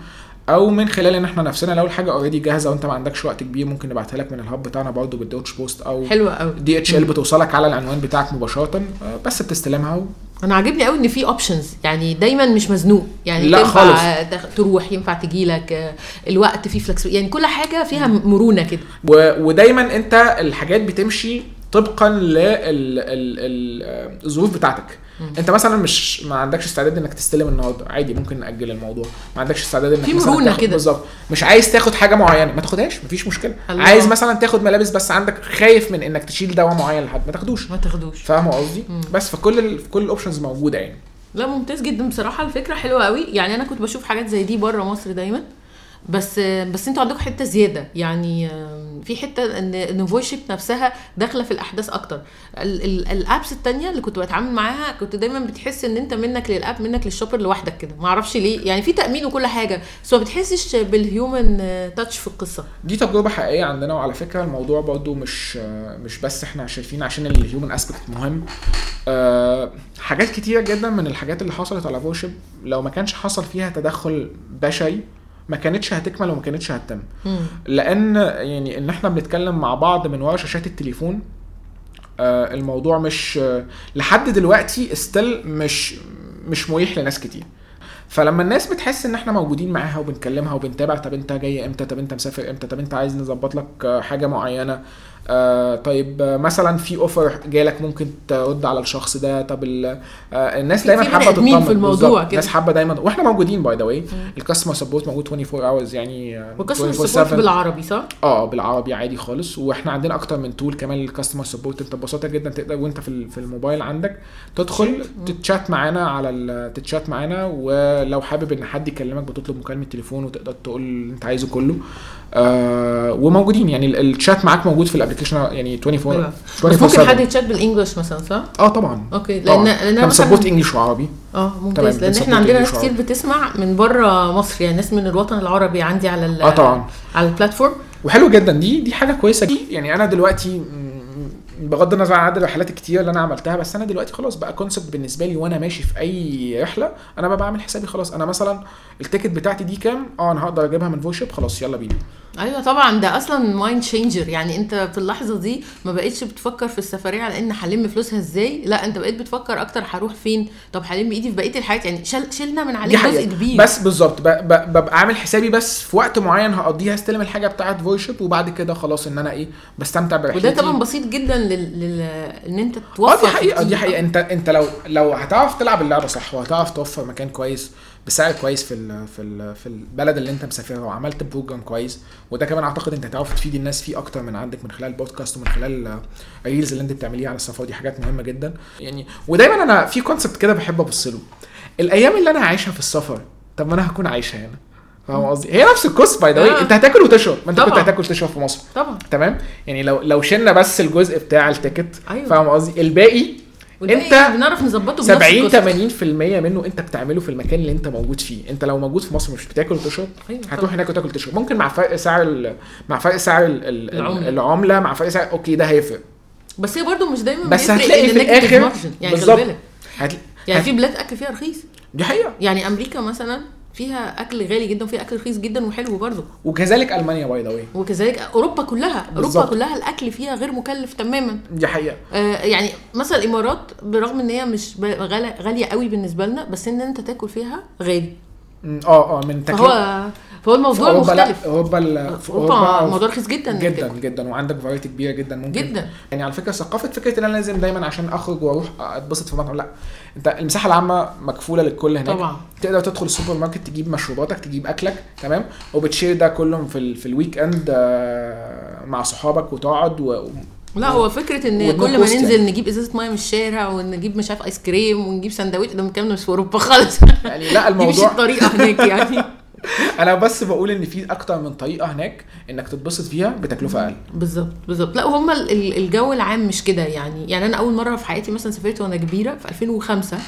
أو من خلال إن إحنا نفسنا لو الحاجة already جاهزة وأنت ما عندكش وقت كبير ممكن نبعتها لك من ال hub بتاعنا برضو بالدويتشه بوست أو حلوة قوي دي إتش إل بتوصلك على العنوان بتاعك مباشرة. آه، بس بتستلمها و... أنا عاجبني قوي إن في options يعني دايما مش مزنوق. يعني لا خالص. تروح ينفع تجي لك الوقت فيه flex يعني كل حاجة فيها مرونة كده. و... ودايما أنت الحاجات بتمشي طبقا للظروف بتاعتك. انت مثلا مش ما عندكش استعداد انك تستلم النهارده. عادي ممكن نأجل الموضوع. ما عندكش استعداد انك في تاخد- كده. بالظبط. مش عايز تاخد حاجة معينة. ما تاخدهاش مفيش مشكلة. الله. عايز مثلا تاخد ملابس بس عندك خايف من انك تشيل دواء معين لحد. ما تاخدوش. ما تاخدوش. فاهمة قصدي؟ بس فكل ال... كل الاوبشنز موجودة يعني. لا ممتاز جدا بصراحة. الفكرة حلوة قوي. يعني أنا كنت بشوف حاجات زي دي بره مصر دايما. بس بس أنتوا عندكم حتة زيادة. يعني في حتة ان ان نفسها داخلة في الأحداث أكتر. ال- ال- ال apps التانية اللي كنت بتعامل معاها كنت دايما بتحس إن أنت منك لل app منك لل shopper لوحدك كده. ما أعرفش ليه. يعني في تأمين وكل حاجة بس ما بتحسش بال human touch في القصة. دي تجربة حقيقية عندنا. وعلى فكرة الموضوع برضو مش مش بس إحنا شايفين عشان ال human aspect مهم. أه حاجات كتيره جدا من الحاجات اللي حصلت على فوشيب لو ما كانش حصل فيها تدخل بشري ما كانتش هتكمل وما كانتش هتتم. لأن يعني إن إحنا بنتكلم مع بعض من ورا شاشات التليفون آه الموضوع مش آه لحد دلوقتي still مش مش مريح لناس كتير. فلما الناس بتحس إن إحنا موجودين معاها وبنكلمها وبنتابع طب أنت جاي إمتى؟ طب أنت مسافر إمتى؟ طب أنت عايز نظبط لك حاجة معينة؟ آه طيب آه، مثلا في offer جالك ممكن ترد على الشخص ده. طب آه الناس دايما حابة تطمن. في الموضوع. كده. الناس حابة دايما وإحنا موجودين by the way ال customer support موجود 24 hours يعني و customer 24/7. support بالعربي صح؟ آه بالعربي عادي خالص. وإحنا عندنا أكتر من tool كمان لل customer support أنت ببساطة جدا تقدر وأنت في ال- في الموبايل عندك تدخل تتشات معانا على ال- تتشات معانا. ولو حابب إن حد يكلمك بتطلب مكالمة تليفون وتقدر تقول اللي أنت عايزه كله. آه وموجودين يعني ال- الشات معاك موجود في ال application يعني 24 أيوة. بس 24/7. ممكن حد يت chat بال English مثلا صح؟ آه طبعا. أوكي طبعا. لأن لأن إحنا مثلا بن support English وعربي. آه ممتاز لأن إحنا عندنا ناس كتير. بتسمع من بره مصر يعني ناس من الوطن العربي عندي على آه طبعا. على ال platform وحلو جدا. دي دي حاجة كويسة. دي يعني أنا دلوقتي بغض النظر عن عدد الرحلات الكتير اللي أنا عملتها بس أنا دلوقتي خلاص بقى concept بالنسبة لي وأنا ماشي في أي رحلة أنا بقى بعمل حسابي خلاص. أنا مثلا ال ticket بتاعتي دي كام؟ آه أنا هقدر أجيبها من فوشيب. خلاص يلا بينا. أيوه طبعا ده أصلا mind changer يعني أنت في اللحظة دي ما بقتش بتفكر في السفرية على إن هلم فلوسها إزاي؟ لا أنت بقيت بتفكر أكتر هروح فين؟ طب هلم إيدي في بقية الحاجات يعني شل شلنا من حقيقة. جزء كبير. بس بالظبط ببقى عامل حسابي بس في وقت معين هقضيه هستلم الحاجة بتاعت فوشيب وبعد كده خلاص إن أنا إيه بستمتع برحلتي. وده طبعا بسيط جدا لل... لل... إن أنت آه توفر دي حقيقة دي. حقيقة. أنت أنت لو لو هتعرف تلعب اللعبة صح وهتعرف توفر مكان كويس بسعر كويس في ال في ال في البلد اللي انت مسافرها وعملت program كويس وده كمان أعتقد انت هتعرف تفيد الناس فيه أكتر من عندك من خلال البودكاست ومن خلال ال reels اللي انت بتعمليها على السفر دي حاجات مهمة جدا. يعني ودايما أنا في concept كده بحب أبص له. الأيام اللي أنا عايشها في السفر طب ما أنا هكون عايشها هنا. فاهم قصدي؟ هي نفس القصة by the. أنت هتاكل وتشرب. ما أنت كنت. هتاكل وتشرب في مصر. طبعا. تمام؟ يعني لو لو شلنا بس الجزء بتاع ال ticket أيوة. فاهم قصدي؟ الباقي انت بنعرف نظبطه بنفس 70 القسط. 80% منه أنت بتعمله في المكان اللي أنت موجود فيه أنت لو موجود في مصر مش بتاكل وتشرب أيوة هتروح. هناك وتاكل وتشرب ممكن مع فرق سعر. مع فرق سعر ال... ال... العملة. العملة مع فرق سعر أوكي ده هيفرق بس هي برضو مش دايما بس هتلاقي في الآخر. يعني بالظبط هتل... يعني في بلاد أكل فيها رخيص دي حقيقة يعني أمريكا مثلا فيها أكل غالي جدا وفيها أكل رخيص جدا وحلو برضه. وكذلك ألمانيا by the way وكذلك أوروبا كلها. أوروبا بالظبط. كلها الأكل فيها غير مكلف تماما. دي حقيقة. آه يعني مثلا الإمارات برغم إن هي مش غالية قوي بالنسبة لنا بس إن أنت تاكل فيها غالي. آه آه من تكلفة. فهو فهو الموضوع أوروبا لا مختلف. أوروبا ال- في أوروبا الموضوع رخيص جدا جدا. جدا وعندك variety كبيرة جدا ممكن. جدا. يعني على فكرة ثقافة فكرة إن أنا لازم دايما عشان أخرج وأروح أتبسط في مطعم لا. أنت المساحة العامة مكفولة للكل هناك. طبعا. تقدر تدخل السوبر ماركت تجيب مشروباتك تجيب أكلك تمام؟ وبتشير ده كلهم في ال... في ال weekend آه، مع صحابك وتقعد و... لا هو فكرة إن كل ما ننزل يعني. نجيب إزازة مية من الشارع ونجيب مش عارف ايس كريم ونجيب سندوتش ده الكلام مش في أوروبا خالص. يعني لا دي مش الموضوع الطريقة هناك يعني. أنا بس بقول إن في أكتر من طريقة هناك إنك تتبسط فيها بتكلفة أقل. بالظبط بالظبط. لا وهم ال- ال- الجو العام مش كده يعني. يعني أنا أول مرة في حياتي مثلا سافرت وأنا كبيرة في 2005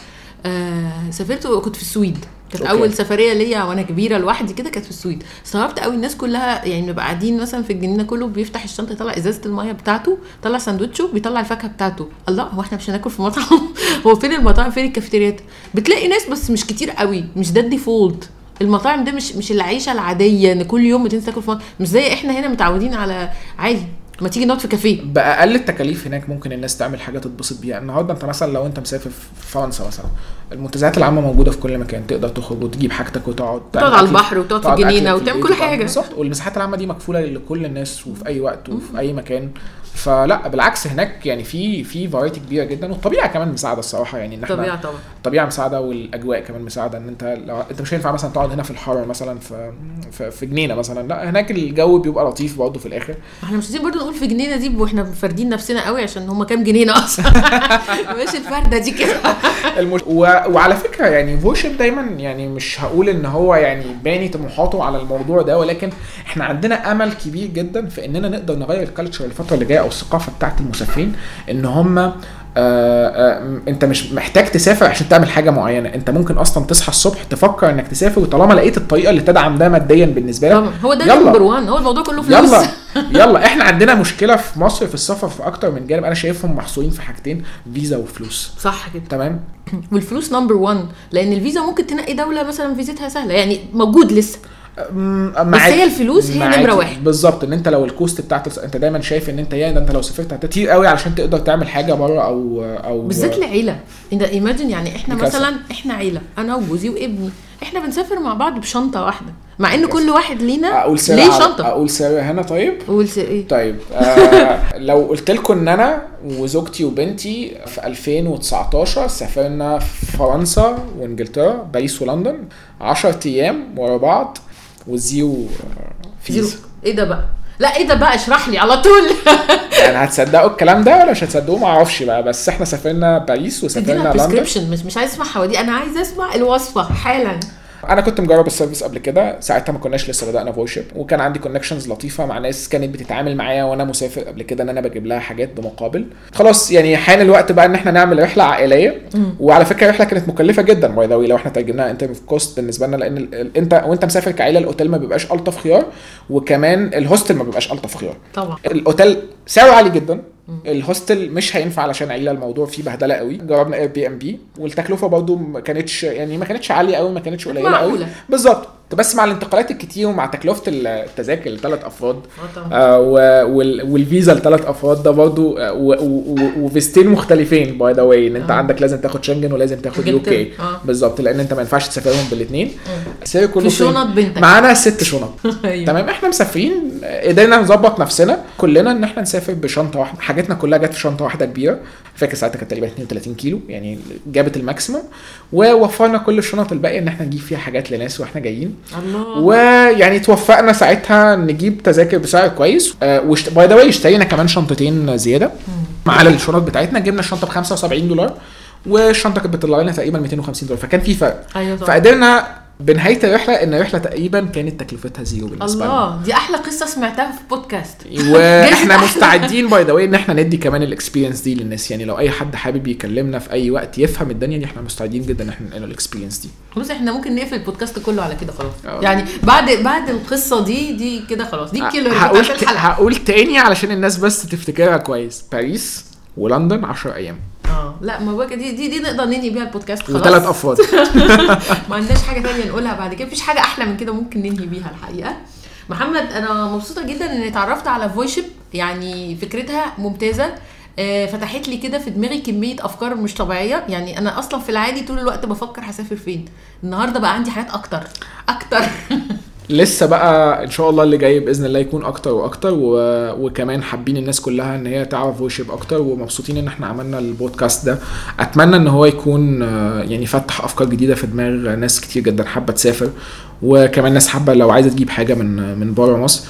آه سافرت وكنت في السويد. كانت. أول سفرية ليا وأنا كبيرة لوحدي كده كانت في السويد. استغربت قوي الناس كلها يعني نبقى قاعدين مثلا في الجنينة كله بيفتح الشنطة يطلع إزازة المية بتاعته يطلع ساندوتشه بيطلع الفاكهة بتاعته. الله هو إحنا مش هناكل في مطعم؟ هو فين المطاعم؟ فين الكافيتريات بتلاقي ناس بس مش كتير قوي مش ده ال default المطاعم ده مش مش العيشة العادية إن كل يوم بتنزل تاكل في مطعم. مش زي إحنا هنا متعودين على عادي. ما تيجي نقعد في كافيه. بأقل التكاليف هناك ممكن الناس تعمل حاجة تتبسط بيها. النهارده أنت مثلا لو أنت مسافر في فرنسا مثلا المنتزهات العامة موجودة في كل مكان. تقدر تخرج وتجيب حاجتك وتقعد تقعد على البحر وتقعد في الجنينه وتعمل كل حاجة. بالظبط. والمساحات العامة دي مكفوله لكل الناس وفي أي وقت وفي أي مكان. فلا بالعكس هناك يعني في في فرايتي كبيرة جدا والطبيعة كمان مساعدة الصراحة. يعني إن إحنا طبيعة طبعا. الطبيعه مساعدة والأجواء كمان مساعدة. إن أنت لو أنت مش هينفع مثلا تقعد هنا في الحر مثلا في في, في جنينة مثلا. لا هناك الجو بيبقى لطيف برضه في الآخر. إحنا مش عايزين برضه نقول في جنينة دي وإحنا فاردين نفسنا قوي عشان هم كام جنينة أصلا. مش الفردة دي كده. المش... و... وعلى فكرة يعني فوشن دايما يعني مش هقول إن هو يعني باني طموحاته على الموضوع ده ولكن إحنا عندنا أمل كبير جدا في إننا نقدر نغير ال culture الفترة اللي جاية الثقافة بتاعت المسافرين إن هم آه آه أنت مش محتاج تسافر عشان تعمل حاجة معينة. أنت ممكن أصلا تصحى الصبح تفكر إنك تسافر وطالما لقيت الطريقة اللي تدعم ده ماديا بالنسبة لك هو ده. number 1 هو الموضوع كله فلوس. يلا. يلا. إحنا عندنا مشكلة في مصر في السفر في أكتر من جانب. أنا شايفهم محصورين في حاجتين فيزا وفلوس. صح كده. تمام؟ والفلوس number 1 لأن الفيزا ممكن تنقي دولة مثلا فيزتها سهلة. يعني موجود لسه. م- بس هي الفلوس هي. نمرة واحد. بالظبط إن أنت لو ال cost بتاعت أنت دايما شايف إن أنت يا ده أنت لو سافرت هتكتير قوي علشان تقدر تعمل حاجة بره أو أو بالذات العيله انت imagine يعني إحنا كارثة. مثلا إحنا عيلة أنا وجوزي وابني إحنا بنسافر مع بعض بشنطة واحدة. مع إن كل واحد لينا أقول سر ليه شنطة. أقول سر هنا طيب؟ قول س- إيه؟ طيب آه لو قلت لكم إن أنا وزوجتي وبنتي في 2019 سافرنا فرنسا وإنجلترا باريس ولندن 10 أيام ورا بعض و zero آه، zero. fees إيه ده بقى؟ لا إيه ده بقى؟ اشرح لي على طول. يعني هتصدقوا الكلام ده ولا مش هتصدقوه؟ ما أعرفش بقى بس إحنا سافرنا باريس وسافرنا لندن. مش مش عايز اسمع حواديت أنا عايز أسمع الوصفة حالا. أنا كنت مجرب ال service قبل كده ساعتها ما كناش لسه بدأنا فويشيب وكان عندي connections لطيفة مع ناس كانت بتتعامل معايا وأنا مسافر قبل كده إن أنا بجيب لها حاجات بمقابل. خلاص يعني حان الوقت بقى إن إحنا نعمل رحلة عائلية. وعلى فكرة الرحلة كانت مكلفة جدا by the way لو إحنا ترجمناها انت في cost بالنسبة لنا لأن انت وأنت مسافر كعيلة الأوتيل ما بيبقاش ألطف خيار وكمان ال hostel ما بيبقاش ألطف خيار. طبعا. الأوتيل سعره عالي جدا. ال hostel مش هينفع علشان عيلة الموضوع فيه بهدلة قوي. جربنا Airbnb والتكلفة برضو ما كانتش يعني ما كانتش عالية قوي ما كانتش قليلة قوي. بالظبط. بس مع الانتقالات الكتير ومع تكلفة التذاكر لثلاث أفراد آه آه وال- والفيزا لثلاث أفراد ده برضو آه، و- و- و- وفيزتين مختلفين by the way إن أنت آه. عندك لازم تاخد شنجن ولازم تاخد UK آه. بالظبط لأن أنت ما ينفعش تسافرهم بالاثنين السعر كله في؟ شنط بنتك. معانا ست شنط أيوة. تمام إحنا مسافرين آه، قدرنا نظبط نفسنا كلنا إن إحنا نسافر بشنطة واحدة حاجاتنا كلها جت في شنطة واحدة كبيرة فاكر ساعتها كانت تقريبا 32 كيلو يعني جابت ال maximum ووفرنا كل الشنط الباقية إن إحنا نجيب فيها حاجات لناس وإحنا جايين الله. ويعني توفقنا ساعتها نجيب تذاكر بسعر كويس. by the way اشترينا كمان شنطتين زيادة. على الشنط بتاعتنا جبنا الشنطة ب 75 دولار والشنطة كانت بتطلع لنا تقريبا 250 دولار فكان في فرق. طبعا. فقدرنا بنهاية الرحلة إن الرحلة تقريبا كانت تكلفتها zero بالنسبة لنا. الله دي أحلى قصة سمعتها في بودكاست وإحنا مستعدين by the way إن إحنا ندي كمان ال experience دي للناس. يعني لو أي حد حابب يكلمنا في أي وقت يفهم الدنيا دي إحنا مستعدين جدا إن إحنا ننقل ال experience دي. بص إحنا ممكن نقفل البودكاست كله على كده خلاص. آه. يعني بعد بعد القصة دي دي كده خلاص. دي ال killer هقول ت- هقول تاني علشان الناس بس تفتكرها كويس. باريس ولندن 10 أيام. لا ما بقى دي دي دي نقدر ننهي بيها البودكاست خلاص. وثلاث أفراد. ما عندناش حاجة تانية نقولها بعد كده. مفيش حاجة أحلى من كده ممكن ننهي بيها الحقيقة. محمد أنا مبسوطة جدا إني اتعرفت على فويشيب. يعني فكرتها ممتازة. آه، فتحت لي كده في دماغي كمية أفكار مش طبيعية. يعني أنا أصلا في العادي طول الوقت بفكر هسافر فين. النهارده بقى عندي حاجات أكتر. أكتر. لسه بقى إن شاء الله اللي جاي بإذن الله يكون أكتر وأكتر و... وكمان حابين الناس كلها إن هي تعرف ويشيب أكتر ومبسوطين إن إحنا عملنا البودكاست ده. أتمنى إن هو يكون آه، يعني فتح أفكار جديدة في دماغ ناس كتير جدا حابة تسافر وكمان ناس حابة لو عايزة تجيب حاجة من من بره مصر.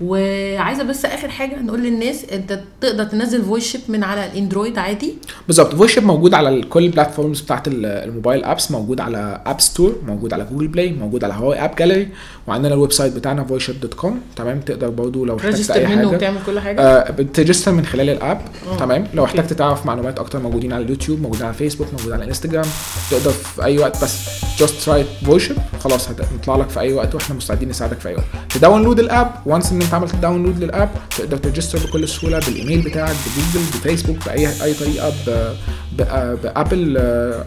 وعايزة بس آخر حاجة نقول للناس أنت تقدر تنزل فويس شيب من على الأندرويد عادي؟ بالظبط فويشيب موجود على كل ال platforms بتاعت ال- ال mobile apps موجود على App Store موجود على Google Play موجود على Huawei AppGallery وعندنا ال website بتاعنا voiceship dot com تمام تقدر برضو لو احتجت أي منه حاجة. وتعمل كل حاجة. آه بت register من خلال ال app آه. تمام لو. احتجت تعرف معلومات أكتر موجودين على اليوتيوب موجودين على فيسبوك موجودين على انستجرام تقدر في أي وقت بس just write فويشيب خلاص هنطلع لك في أي وقت وإحنا مستعدين نساعدك في أي وقت. ت download ال app و once ان انت عملت download لل app تقدر ت register بكل سهولة بالإيميل بتاعك بجوجل بفيسبوك بأي أي طريقة ب- ب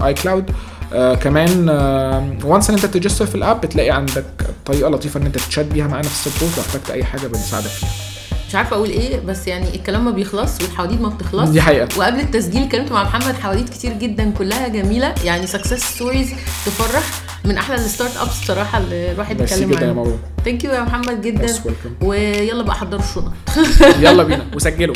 Apple iCloud آه كمان و once إن أنت ت register في ال app بتلاقي عندك طريقة لطيفة إن أنت تشات بيها معانا في ال support لو احتجت أي حاجة بنساعدك فيها. مش عارفة أقول إيه بس يعني الكلام ما بيخلص والحواديت ما بتخلص. دي حقيقة. وقبل التسجيل اتكلمت مع محمد حواديت كتير جدا كلها جميلة. يعني success stories تفرح. من أحلى ال startups بصراحة اللي الواحد ميرسي بيتكلم جدا يا عنها thank you يا محمد جدا. ويلا بقى حضروا الشنط يلا بينا. وسجلوا.